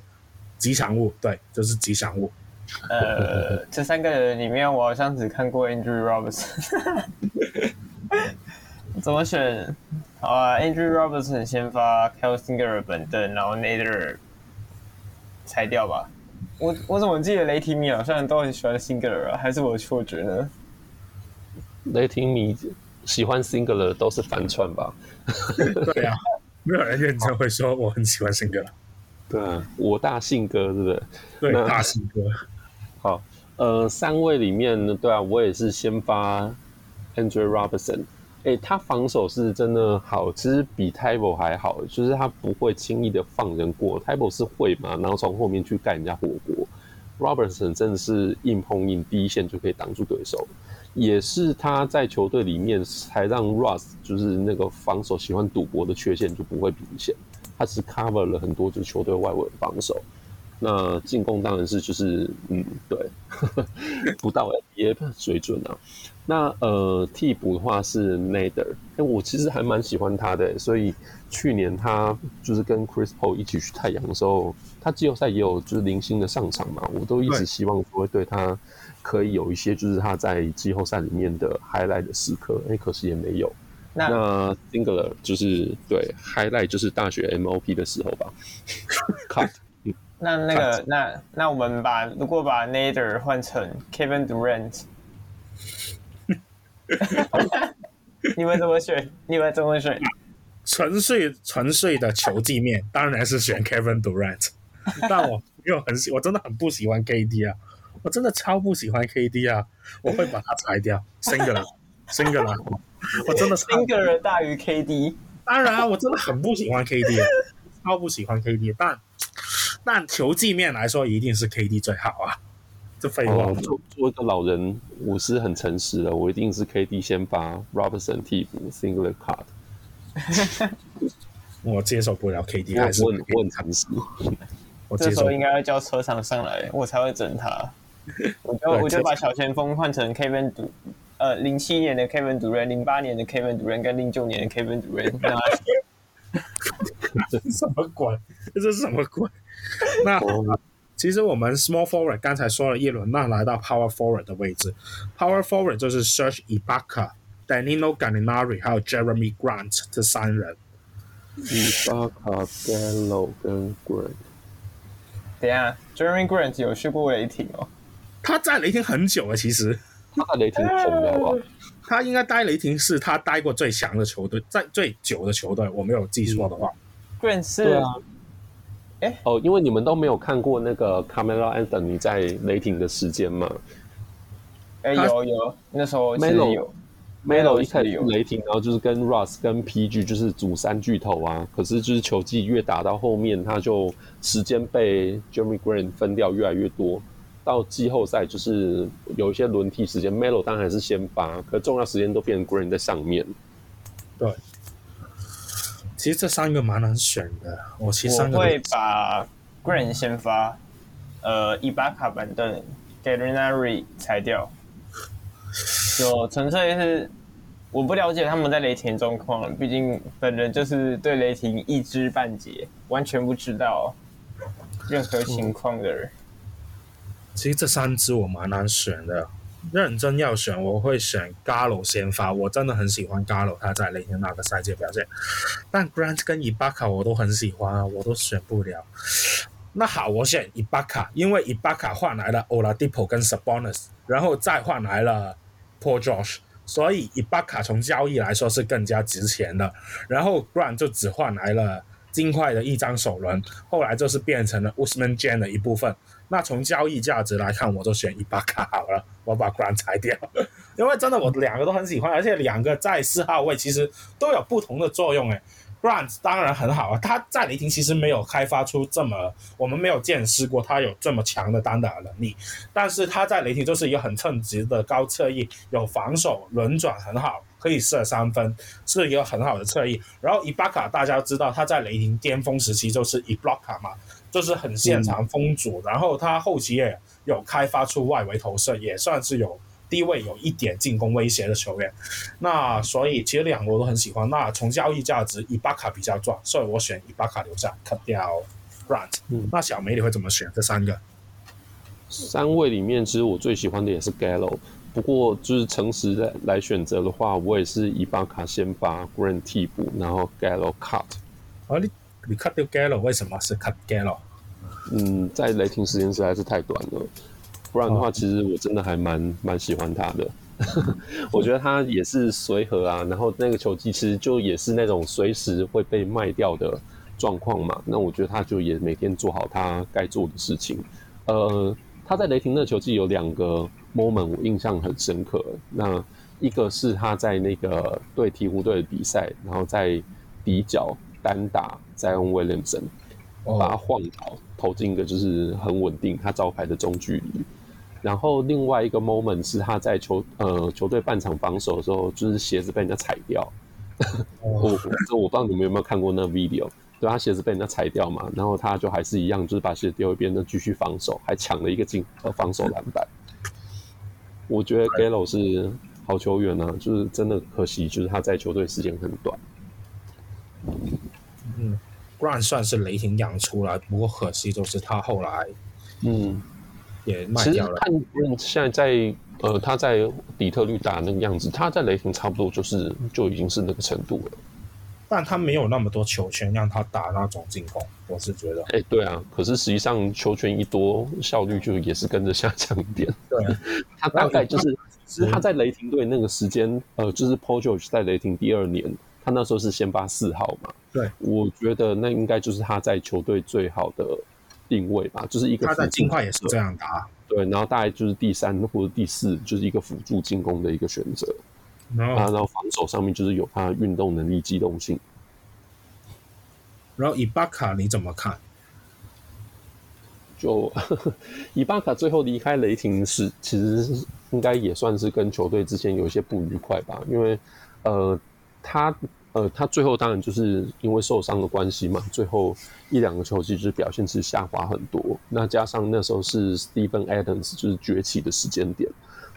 吉祥物，对，就是吉祥物。呃，这三个人里面，我好像只看过 Andrew Robertson。[laughs] 怎么选？好啊，Andrew Robertson 先发，Kyle Singer 本凳，然后 Nader 裁掉吧。我我怎么记得雷霆迷好像都很喜欢 Singer 啊？还是我的错觉呢？雷霆迷喜欢 Singer 的都是反串吧？[laughs] 对啊，没有人认真会说我很喜欢 Singer。对啊，我大信哥，对不对？对，大信哥。好，呃，三位里面呢，对啊，我也是先发 Andrew Robertson。哎，他防守是真的好，其实比 Thybulle 还好，就是他不会轻易的放人过。Thybulle 是会嘛，然后从后面去盖人家火锅。Robertson 真的是硬碰硬，第一线就可以挡住对手。也是他在球队里面才让 Russ 就是那个防守喜欢赌博的缺陷就不会明显，他只 cover 了很多就是球队外围的防守，那进攻当然是就是嗯对，[laughs] 不到 NBA 水准啊。那呃替补的话是 Nader，哎我其实还蛮喜欢他的，所以去年他就是跟 Chris Paul 一起去太阳的时候，他季后赛也有就是零星的上场嘛，我都一直希望说对他。可以有一些，就是他在季后赛里面的 highlight 的时刻，哎，可惜也没有。那，那 Singular 就是对 highlight 就是大学 MOP 的时候吧。[laughs] 靠，那那个那那我们把如果把 Nader 换成 Kevin Durant，[laughs] 你们怎么选？你们怎么选？纯粹纯粹的球技面，当然是选 Kevin Durant，但我没有很喜，我真的很不喜欢 KD 啊。我真的超不喜欢 KD 啊！我会把他裁掉，Singular，Singular，我真的 Singular 大于 KD。当然，我真的很不喜欢 KD，超不喜欢 KD。但但球技面来说，一定是 KD 最好啊！这废话。哦、做做一个老人，我是很诚实的，我一定是 KD 先发，Robertson 替补，Single Card。[laughs] 我接受不了 KD，还是我很我很诚实。[laughs] 我这时候应该要叫车厂上来，我才会整他。[laughs] 我就我就把小前锋换成 Kevin Du，呃，零七年的 Kevin Durant，零八年的 Kevin Durant 跟零九年的 Kevin Durant。这是什么鬼？这是什么鬼？那其实我们 Small Forward 刚才说了一轮，那来到 Power Forward 的位置，Power Forward 就是 Serge Ibaka、Danilo Gallinari 还有 Jeremy Grant 这三人。Ibaka、Gallo 跟 Grant。等下，Jeremy Grant 有去过雷霆哦。他在雷霆很久了，其实他在雷霆红了吧？他应该待雷霆是他待过最强的球队，在最久的球队，我没有记错的话。Grant 是啊，哎哦，因为你们都没有看过那个 Carmelo Anthony 在雷霆的时间嘛？哎，有有，那时候 Melo 有 Melo 一开始有雷霆，然后就是跟 Russ 跟 PG 就是组三巨头啊。可是就是球技越打到后面，他就时间被 Jeremy Grant 分掉越来越多。到季后赛就是有一些轮替时间，Melo 当然还是先发，可重要时间都变成 Grant 在上面。对，其实这三个蛮难选的。我其实我会把 Green 先发，呃，伊巴卡板凳，Gallinari 裁掉。就纯粹是我不了解他们在雷霆状况，毕竟本人就是对雷霆一知半解，完全不知道任何情况的人。嗯其实这三支我蛮难选的，认真要选，我会选 Gallo 先发。我真的很喜欢 Gallo，他在雷霆那个赛季表现。但 Grant 跟 Ibaka 我都很喜欢啊，我都选不了。那好，我选伊巴卡，因为伊巴卡换来了 Oladipo 跟 Sabonis，然后再换来了 Paul George，所以伊巴卡从交易来说是更加值钱的。然后 Grant 就只换来了金块的一张首轮，后来就是变成了 Ousmane Dieng 的一部分。那从交易价值来看，我就选伊巴卡好了，我把 Grant 裁掉，因为真的我两个都很喜欢，而且两个在四号位其实都有不同的作用诶。Grant 当然很好啊，他在雷霆其实没有开发出这么，我们没有见识过他有这么强的单打能力。但是他在雷霆就是一个很称职的高侧翼，有防守轮转很好，可以射三分，是一个很好的侧翼。然后伊巴卡大家知道他在雷霆巅峰时期就是伊布拉卡嘛，就是很擅长封阻，嗯、然后他后期也有开发出外围投射，也算是有。低位有一点进攻威胁的球员，那所以其实两个我都很喜欢。那从交易价值，伊巴卡比较赚，所以我选伊巴卡留下，cut 掉 Grant。嗯，那小梅你会怎么选？这三个三位里面，其实我最喜欢的也是 Gallo。不过就是诚实来来选择的话，我也是伊巴卡先发，Grant 替补，然后 Gallo cut。啊，你你 cut 掉 Gallo，为什么是 cut Gallo？嗯，在雷霆时间实在是太短了。不然的话，其实我真的还蛮蛮喜欢他的。[laughs] 我觉得他也是随和啊，然后那个球技其实就也是那种随时会被卖掉的状况嘛。那我觉得他就也每天做好他该做的事情。呃，他在雷霆的球技有两个 moment 我印象很深刻。那一个是他在那个对鹈鹕队的比赛，然后在底角单打 Zion Williamson，把他晃倒，投进一个就是很稳定他招牌的中距离。然后另外一个 moment 是他在球呃球队半场防守的时候，就是鞋子被人家踩掉。[laughs] 我我不知道你们有没有看过那个 video？对，他鞋子被人家踩掉嘛，然后他就还是一样，就是把鞋子丢一边，那继续防守，还抢了一个进呃防守篮板。我觉得 Gallo 是好球员啊，就是真的可惜，就是他在球队时间很短。嗯，Grant 算是雷霆养出来，不过可惜就是他后来嗯。也卖掉了。现在在呃，他在底特律打那个样子，他在雷霆差不多就是就已经是那个程度了。但他没有那么多球权让他打那种进攻，我是觉得。哎、欸，对啊。可是实际上球权一多，效率就也是跟着下降一点。对、啊，[laughs] 他大概就是，其实他在雷霆队那个时间，呃，就是 George 在雷霆第二年，他那时候是先发四号嘛。对，我觉得那应该就是他在球队最好的。定位吧，就是一个他在金块也是这样打，对，然后大概就是第三或者第四，就是一个辅助进攻的一个选择。然后，然后防守上面就是有他的运动能力、机动性。然后伊巴卡你怎么看？就 [laughs] 伊巴卡最后离开雷霆是，其实应该也算是跟球队之间有一些不愉快吧，因为呃他。呃，他最后当然就是因为受伤的关系嘛，最后一两个球季就是表现是下滑很多。那加上那时候是 Steven Adams 就是崛起的时间点，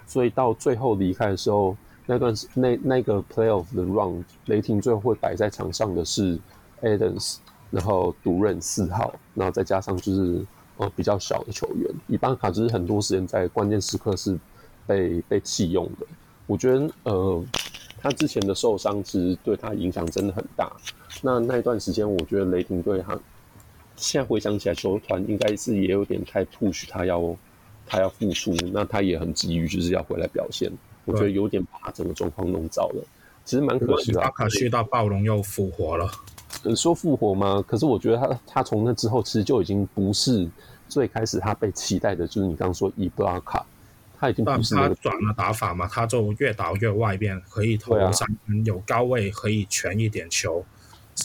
所以到最后离开的时候，那段那那个 Playoff 的 Round，雷霆最后会摆在场上的是 Adams，然后独任四号，然后再加上就是呃比较小的球员，伊巴卡就是很多时间在关键时刻是被被弃用的。我觉得呃。他之前的受伤其实对他影响真的很大。那那一段时间，我觉得雷霆队他现在回想起来，球团应该是也有点太 push 他要他要复出，那他也很急于就是要回来表现。我觉得有点把整个状况弄糟了。其实蛮可惜的。巴卡去到暴龙又复活了。说复活吗？可是我觉得他他从那之后其实就已经不是最开始他被期待的，就是你刚刚说伊布拉卡。他已经不是那个他转了打法嘛，他就越打越外边，可以投三分，啊、有高位可以全一点球。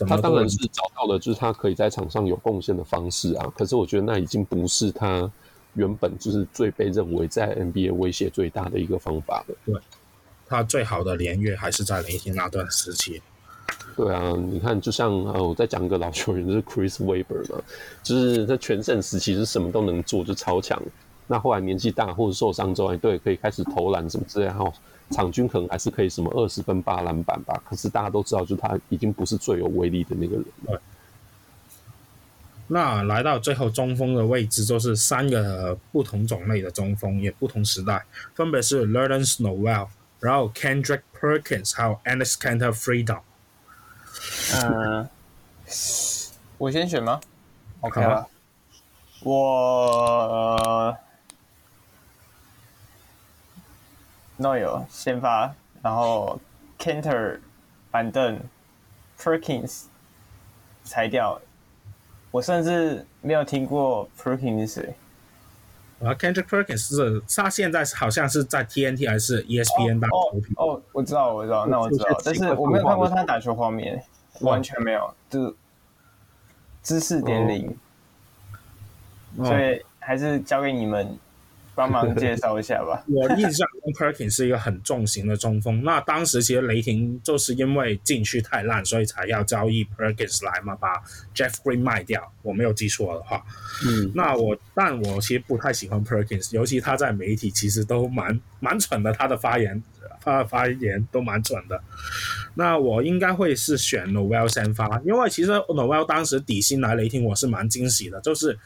他当然是找到了，就是他可以在场上有贡献的方式啊。可是我觉得那已经不是他原本就是最被认为在 NBA 威胁最大的一个方法了。对，他最好的年月还是在雷霆那段时期。对啊，你看，就像呃，我再讲一个老球员，就是 Chris Webber 嘛，就是在全盛时期是什么都能做，就超强。那后来年纪大或者受伤之后，对，可以开始投篮什么之类，然后场均可能还是可以什么二十分八篮板吧。可是大家都知道，就他已经不是最有威力的那个人了。那来到最后中锋的位置，就是三个不同种类的中锋，也不同时代，分别是 Nerlens Noel，然后 Kendrick Perkins，还有 Enes Kanter Freedom。嗯，我先选吗？OK 了。我 Noel 先发，然后 Kanter 板凳，Perkins 裁掉。我甚至没有听过 Perkins 是谁。啊，Kendrick Perkins 是他现在好像是在 TNT 还是 ESPN 当投屏？哦，我知道，我知道，那我知道，但是我没有看过他打球画面，完全没有，就是知识点零，所以还是交给你们。帮忙介绍一下吧。[laughs] 我印象中 Perkins 是一个很重型的中锋。那当时其实雷霆就是因为禁区太烂，所以才要交易 Perkins 来嘛，把 Jeff Green 卖掉。我没有记错的话。嗯。那我，但我其实不太喜欢 Perkins，尤其他在媒体其实都蛮蛮蠢的，他的发言，他的发言都蛮蠢的。那我应该会是选 Noel 先发，因为其实 Noel 当时底薪来雷霆，我是蛮惊喜的，就是。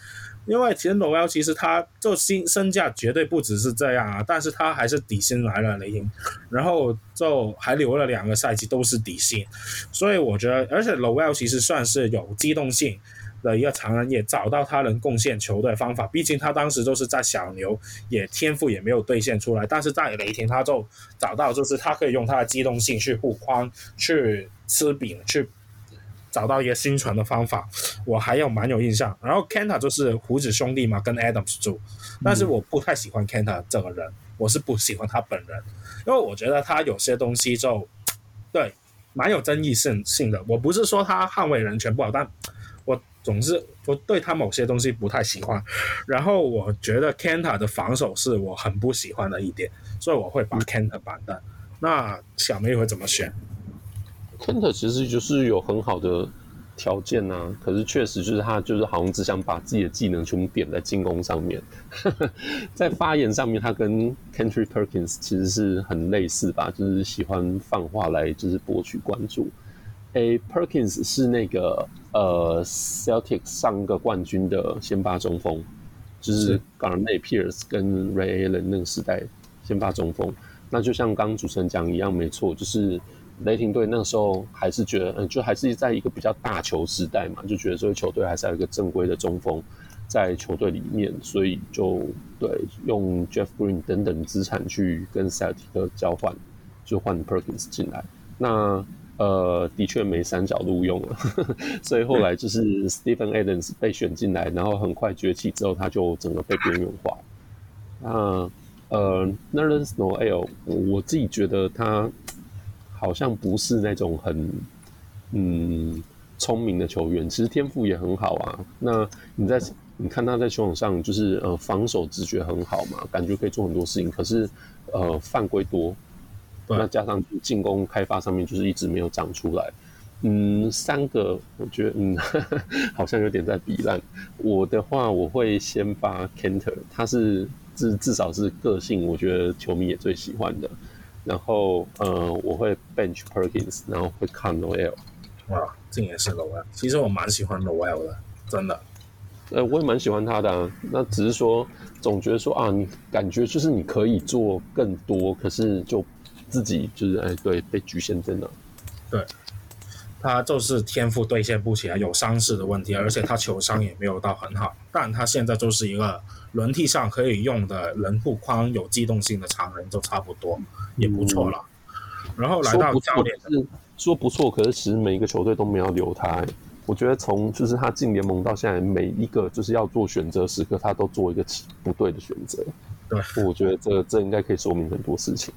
因为其实 Noel 其实他就薪身价绝对不只是这样啊，但是他还是底薪来了雷霆，然后就还留了两个赛季都是底薪，所以我觉得，而且 Noel 其实算是有机动性的一个常人，也找到他能贡献球队方法。毕竟他当时就是在小牛，也天赋也没有兑现出来，但是在雷霆他就找到，就是他可以用他的机动性去护框、去吃饼、去。找到一个新传的方法，我还有蛮有印象。然后 Kanter 就是胡子兄弟嘛，跟 Adams 住，但是我不太喜欢 Kanter 这个人，我是不喜欢他本人，因为我觉得他有些东西就对蛮有争议性性的。我不是说他捍卫人权不好，但我总是我对他某些东西不太喜欢。然后我觉得 Kanter 的防守是我很不喜欢的一点，所以我会把 Kanter 板凳。那小梅会怎么选？Kanter 其实就是有很好的条件呐、啊，可是确实就是他就是好像只想把自己的技能全部点在进攻上面，[laughs] 在发言上面他跟 Kendrick Perkins 其实是很类似吧，就是喜欢放话来就是博取关注。A Perkins 是那个呃 Celtics 上个冠军的先发中锋，就是 Garnett Pierce 跟 Ray Allen 那个时代先发中锋。那就像刚刚主持人讲一样，没错，就是。雷霆队那时候还是觉得，嗯，就还是在一个比较大球时代嘛，就觉得这个球队还是要有一个正规的中锋在球队里面，所以就对用 Jeff Green 等等资产去跟 Celtic 交换，就换 Perkins 进来。那呃，的确没三角路用了，[laughs] 所以后来就是 Stephen Adams 被选进来，然后很快崛起之后，他就整个被边缘化。那呃，Nerlens Noel，我自己觉得他。好像不是那种很嗯聪明的球员，其实天赋也很好啊。那你在你看他在球场上，就是呃防守直觉很好嘛，感觉可以做很多事情。可是呃犯规多，那加上进攻开发上面就是一直没有长出来。嗯，三个我觉得嗯 [laughs] 好像有点在比烂。我的话我会先发 Kanter，他是至至少是个性，我觉得球迷也最喜欢的。然后，呃，我会 bench Perkins，然后会看 Noel。哇，这也是 Noel。其实我蛮喜欢 Noel 的，真的。呃，我也蛮喜欢他的啊。那只是说，总觉得说啊，你感觉就是你可以做更多，可是就自己就是哎，对，被局限在那。对，他就是天赋兑现不起来，有伤势的问题，而且他球商也没有到很好。但他现在就是一个轮替上可以用的人护框有机动性的常人，就差不多。也不错了，嗯、然后来到教练是说不错，可是其实每一个球队都没有留他。我觉得从就是他进联盟到现在，每一个就是要做选择时刻，他都做一个不对的选择。对，我觉得这这应该可以说明很多事情。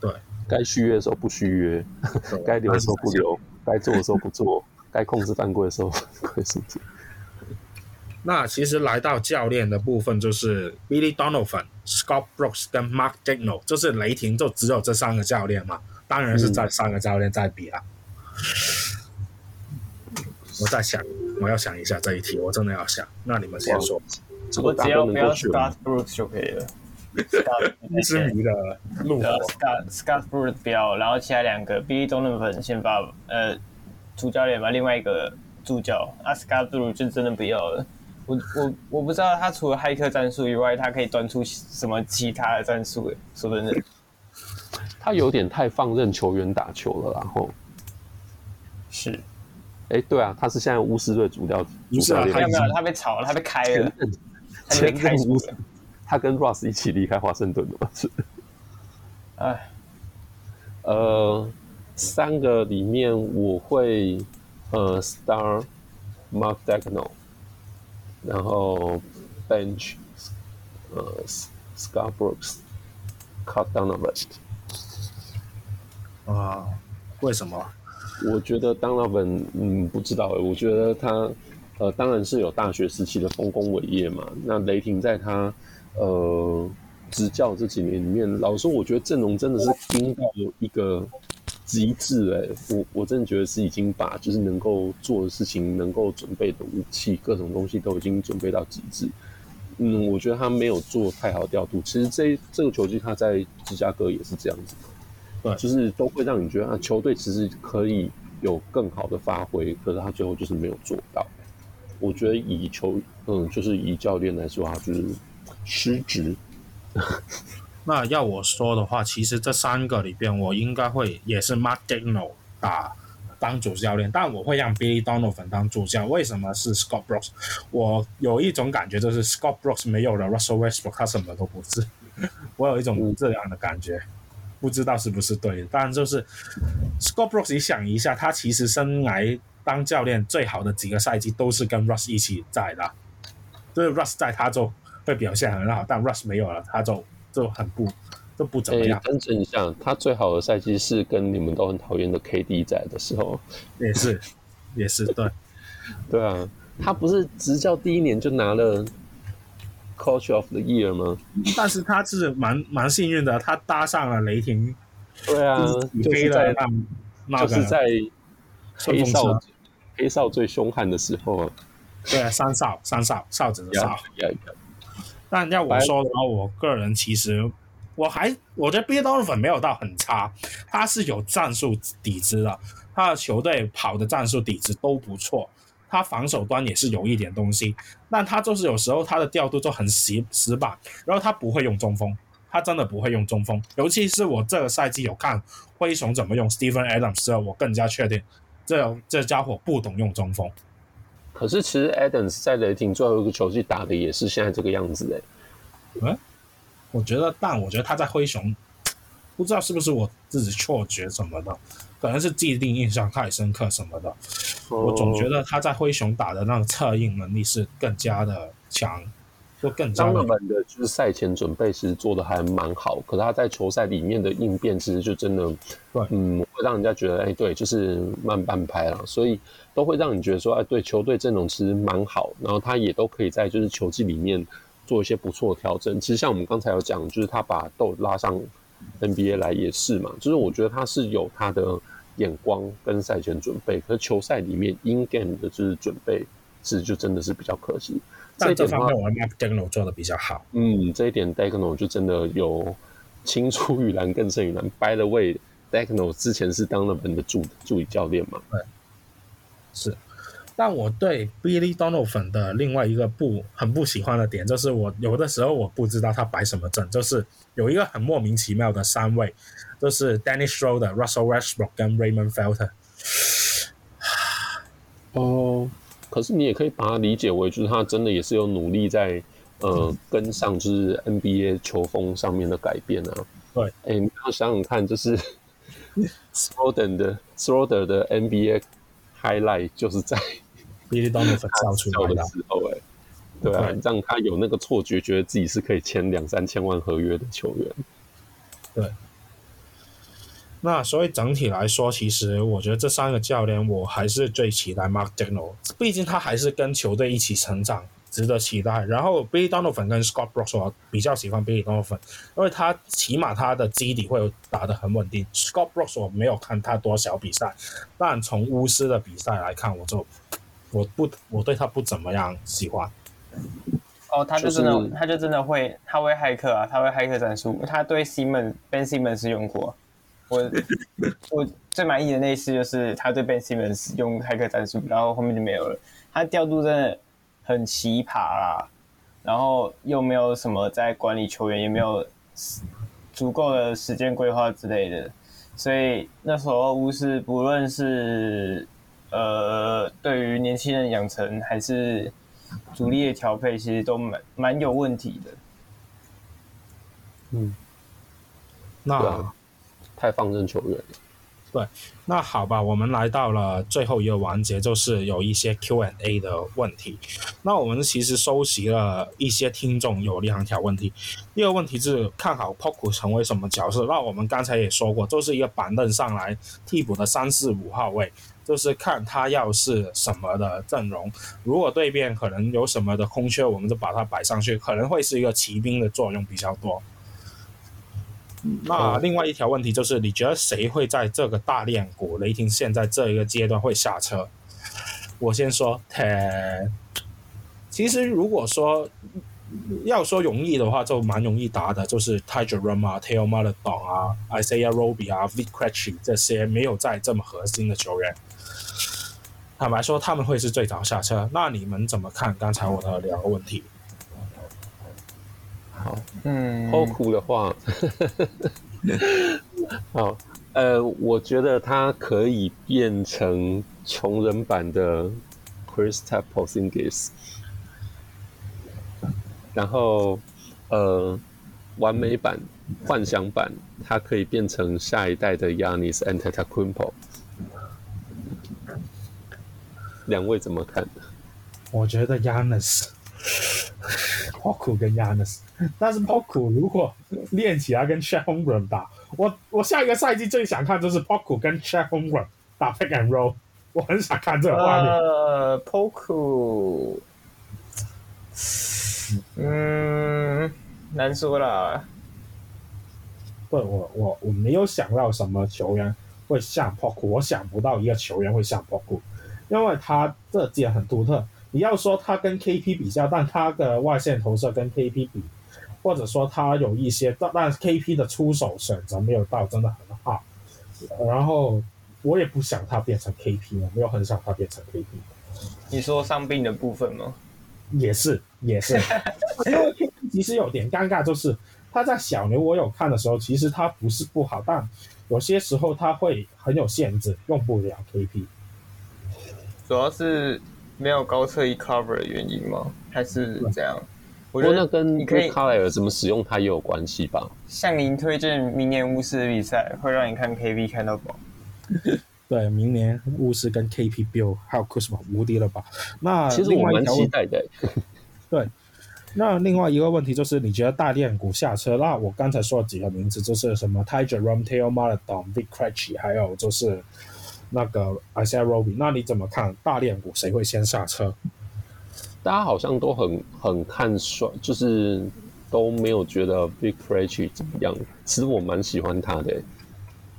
对，该续约的时候不续约，[laughs] 该留的时候不留，[laughs] 该做的时候不做，该控制犯规的时候会什么？那其实来到教练的部分，就是 Billy Donovan、Scott Brooks 跟 Mark Daigneault，就是雷霆就只有这三个教练嘛？当然是这三个教练在比了。嗯、我在想，我要想一下这一题，我真的要想。那你们先说，我只要不要 Scott Brooks 就可以了。伊斯迷的怒火，Scott Scott Brooks 不要，然后其他两个 Billy Donovan 先发，呃，主教练吧，另外一个助教，啊 Scott Brooks 就真的不要了。我我我不知道他除了骇客战术以外，他可以端出什么其他的战术？说真的，他有点太放任球员打球了，然后是，哎，对啊，他是现在巫师队主教，不是啊，他没有，他被炒了，他被开了，他被开除了。他跟 Russ 一起离开华盛顿的嘛？是。哎，呃，三个里面我会呃 Star Mark Daigneault，然后 Bench 呃，Scarbrooks，Cut Donovan。啊，为什么？我觉得 Donovan，嗯，不知道诶。我觉得他，呃，当然是有大学时期的丰功伟业嘛。那雷霆在他，呃，执教这几年里面，老实说，我觉得阵容真的是拼到一个极致诶。我我真的觉得是已经把就是能够做的事情、能够准备的武器、各种东西都已经准备到极致。嗯，我觉得他没有做太好调度。其实这这个球季他在芝加哥也是这样子。对，就是都会让你觉得啊，球队其实可以有更好的发挥，可是他最后就是没有做到。我觉得以球，嗯，就是以教练来说啊，就是失职。那要我说的话，其实这三个里边，我应该会也是 Mark Daigneault 打当主教练，但我会让 Billy Donovan 当主教。为什么是 Scott Brooks？我有一种感觉，就是 Scott Brooks 没有了 Russell Westbrook，他什么都不是。[laughs] 我有一种这样的感觉。嗯不知道是不是对的，但就是 Scott Brooks，你想一下，他其实生涯当教练最好的几个赛季都是跟 Russ 一起在的，就是 Russ 在他就会表现很好，但 Russ 没有了，他就就很不就不怎么样。更正一下，他最好的赛季是跟你们都很讨厌的 KD 在的时候，也是也是对 [laughs] 对啊，他不是执教第一年就拿了。Coach of the Year 吗？但是他是蛮蛮幸运的，他搭上了雷霆。对啊，就是在那就是在黑哨黑哨最凶悍的时候啊。对啊，三哨三哨哨子的哨。但要我说的话，我个人其实我还我觉得 Billy Donovan 没有到很差，他是有战术底子的，他的球队跑的战术底子都不错。他防守端也是有一点东西，但他就是有时候他的调度就很死死板，然后他不会用中锋，他真的不会用中锋。尤其是我这个赛季有看灰熊怎么用 Steven Adams 之后，我更加确定这这家伙不懂用中锋。可是其实 Adams 在雷霆最后一个球季打的也是现在这个样子的。嗯，我觉得，但我觉得他在灰熊不知道是不是我自己错觉什么的。可能是既定印象太深刻什么的，我总觉得他在灰熊打的那个策应能力是更加的强，就更加的。张的就是赛前准备其实做的还蛮好，可是他在球赛里面的应变其实就真的，对，嗯，会让人家觉得，哎，对，就是慢半拍了，所以都会让你觉得说，哎，对，球队阵容其实蛮好，然后他也都可以在就是球技里面做一些不错的调整。其实像我们刚才有讲，就是他把豆拉上 NBA 来也是嘛，就是我觉得他是有他的。眼光跟赛前准备，可是球赛里面 in game 的就是准备，是就真的是比较可惜。这方面，我们 DeKno 做的比较好。嗯，这一点 DeKno 就真的有青出于蓝更胜于蓝。By the way，DeKno 之前是当了本的助助理教练嘛？对。是。但我对 Billy Donaldson 的另外一个不很不喜欢的点，就是我有的时候我不知道他摆什么阵，就是有一个很莫名其妙的三位，就是 Danny Show 的 Russell Westbrook 跟 Raymond Felton。[sighs] 哦。可是你也可以把它理解为，就是他真的也是有努力在呃跟上，就是 NBA 球风上面的改变啊。对，哎，你要想想看，就是 [laughs] Schroeder 的 Schroeder 的 NBA highlight 就是在 Billy Donovan 造出来的时候，哎，对啊，让他有那个错觉，觉得自己是可以签两三千万合约的球员。对。那所以整体来说，其实我觉得这三个教练，我还是最期待 Mark Daigneault，毕竟他还是跟球队一起成长，值得期待。然后 Billy Donovan 跟 Scott Brooks，我比较喜欢 Billy Donovan，因为他起码他的基底会打得很稳定。Scott Brooks 我没有看他多少比赛，但从巫师的比赛来看，我就我不我对他不怎么样喜欢。哦，他就真的，就是、他就真的会，他会骇客啊，他会骇客战术，他对 Simmons Ben Simmons 用过。我我最满意的那一次就是他对 Ben Simmons 用骇客战术，然后后面就没有了。他调度真的很奇葩啦，然后又没有什么在管理球员，也没有足够的时间规划之类的，所以那时候巫师不论是呃，对于年轻人养成还是主力的调配，其实都蛮蛮有问题的。嗯，那、啊、太放任球员了。对，那好吧，我们来到了最后一个环节，就是有一些 Q&A 的问题。那我们其实收集了一些听众有两条问题。第二个问题是看好 Poku 成为什么角色？那我们刚才也说过，就是一个板凳上来替补的三四五号位，就是看他要是什么的阵容。如果对面可能有什么的空缺，我们就把他摆上去，可能会是一个骑兵的作用比较多。那另外一条问题就是，你觉得谁会在这个大链股雷霆现在这一个阶段会下车？我先说，呃，其实如果说要说容易的话，就蛮容易答的，就是 Ty Jerome 啊、Theo Maledon 啊、Isaiah Roby 啊、Vit Krejci 这些没有在这么核心的球员，坦白说他们会是最早下车。那你们怎么看刚才我的两个问题？好，嗯，Poku 的话，好，呃，我觉得他可以变成穷人版的 Kristaps Porzingis，然后，呃，完美版、幻想版，它可以变成下一代的 Giannis Antetokounmpo。两位怎么看？我觉得 Giannis Poku 跟 Giannis 但是 Poku 如果练起来跟 Chet Holmgren 打，我我下一个赛季最想看就是 Poku 跟 Chet Holmgren 打 Pick and Roll，我很想看这个画面。呃，Poku，嗯，难说了。不，我我我没有想到什么球员会像 Poku，我想不到一个球员会像 Poku，因为他这点很独特。你要说他跟 KP 比较，但他的外线投射跟 KP 比，或者说他有一些，但但 KP 的出手选择没有到真的很好。然后我也不想他变成 KP 了，没有很想他变成 KP。你说伤病的部分吗？也是，也是。[laughs] 因为 KP 其实有点尴尬，就是他在小牛我有看的时候，其实他不是不好，但有些时候他会很有限制，用不了 KP。主要是。没有高侧翼 cover 的原因吗？还是怎样？我觉得那跟你可以卡莱尔怎么使用它也有关系吧。向您推荐明年巫师的比赛，会让你看 KP 看到饱。[laughs] 对，明年巫师跟 KP Bill 还有 Kuzma 无敌了吧？那其实我蛮期待的。[laughs] 对，那另外一个问题就是，你觉得大链股下车？那我刚才说了几个名字，就是什么 Ty Jerome、Theo Maledon、Vit Krejci，还有就是。那个 Isaiah Roby，那你怎么看大链股谁会先下车？大家好像都很很看衰，就是都没有觉得 Vit Krejci 怎么样。其实我蛮喜欢他的，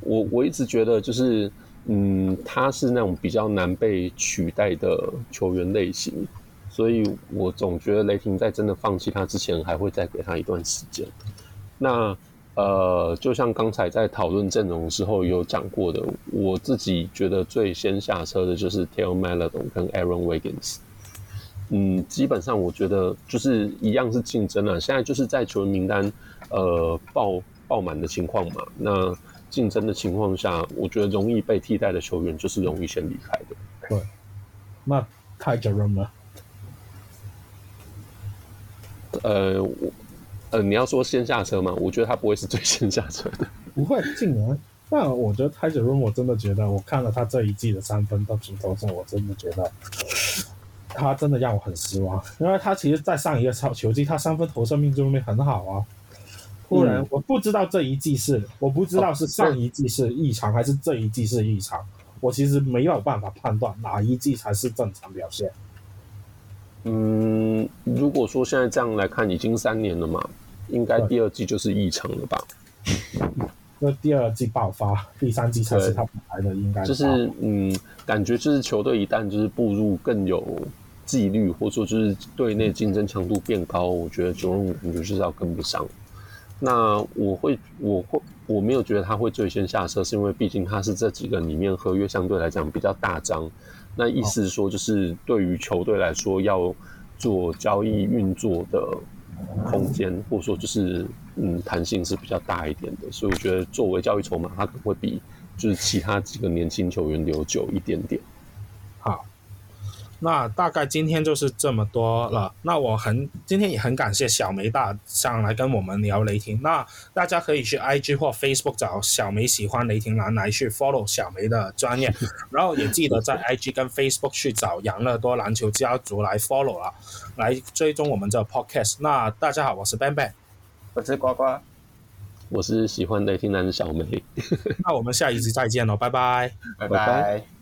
我我一直觉得就是嗯，他是那种比较难被取代的球员类型，所以我总觉得雷霆在真的放弃他之前，还会再给他一段时间。那。呃，就像刚才在讨论阵容的时候有讲过的，我自己觉得最先下车的就是 Theo Maledon 跟 Aaron Wiggins。嗯，基本上我觉得就是一样是竞争啊。现在就是在球员名单呃爆爆满的情况嘛，那竞争的情况下，我觉得容易被替代的球员就是容易先离开的。对，那 Ty Jerome 呢？呃，我。呃，你要说先下车吗？我觉得他不会是最先下车的，不会竟然。那我觉得 Ty Jerome，我真的觉得，我看了他这一季的三分到主投中，我真的觉得他真的让我很失望。因为他其实，在上一个超球季，他三分投射命中率很好啊。突然，我不知道这一季是，我不知道是上一季是异常，还是这一季是异常。我其实没有办法判断哪一季才是正常表现。嗯，如果说现在这样来看，已经三年了嘛。应该第二季就是异常了吧？那第二季爆发，第三季才是他本来的应该。就是嗯，感觉就是球队一旦就是步入更有纪律，或者说就是队内竞争强度变高，我觉得九五五就是要跟不上。那我会，我会，我没有觉得他会最先下车，是因为毕竟他是这几个里面合约相对来讲比较大张。那意思说，就是对于球队来说，要做交易运作的。空间或者说就是嗯弹性是比较大一点的，所以我觉得作为交易筹码，他可能会比就是其他几个年轻球员留久一点点。那大概今天就是这么多了。那我很今天也很感谢小梅大上来跟我们聊雷霆。那大家可以去 IG 或 Facebook 找小梅喜欢雷霆男来去 follow 小梅的专业，然后也记得在 IG 跟 Facebook 去找养乐多篮球家族来 follow 啊，来追踪我们这 podcast。那大家好，我是 Ben Ben，我是呱呱，我是喜欢雷霆男的小梅。[laughs] 那我们下一集再见喽，拜拜，拜拜。拜拜。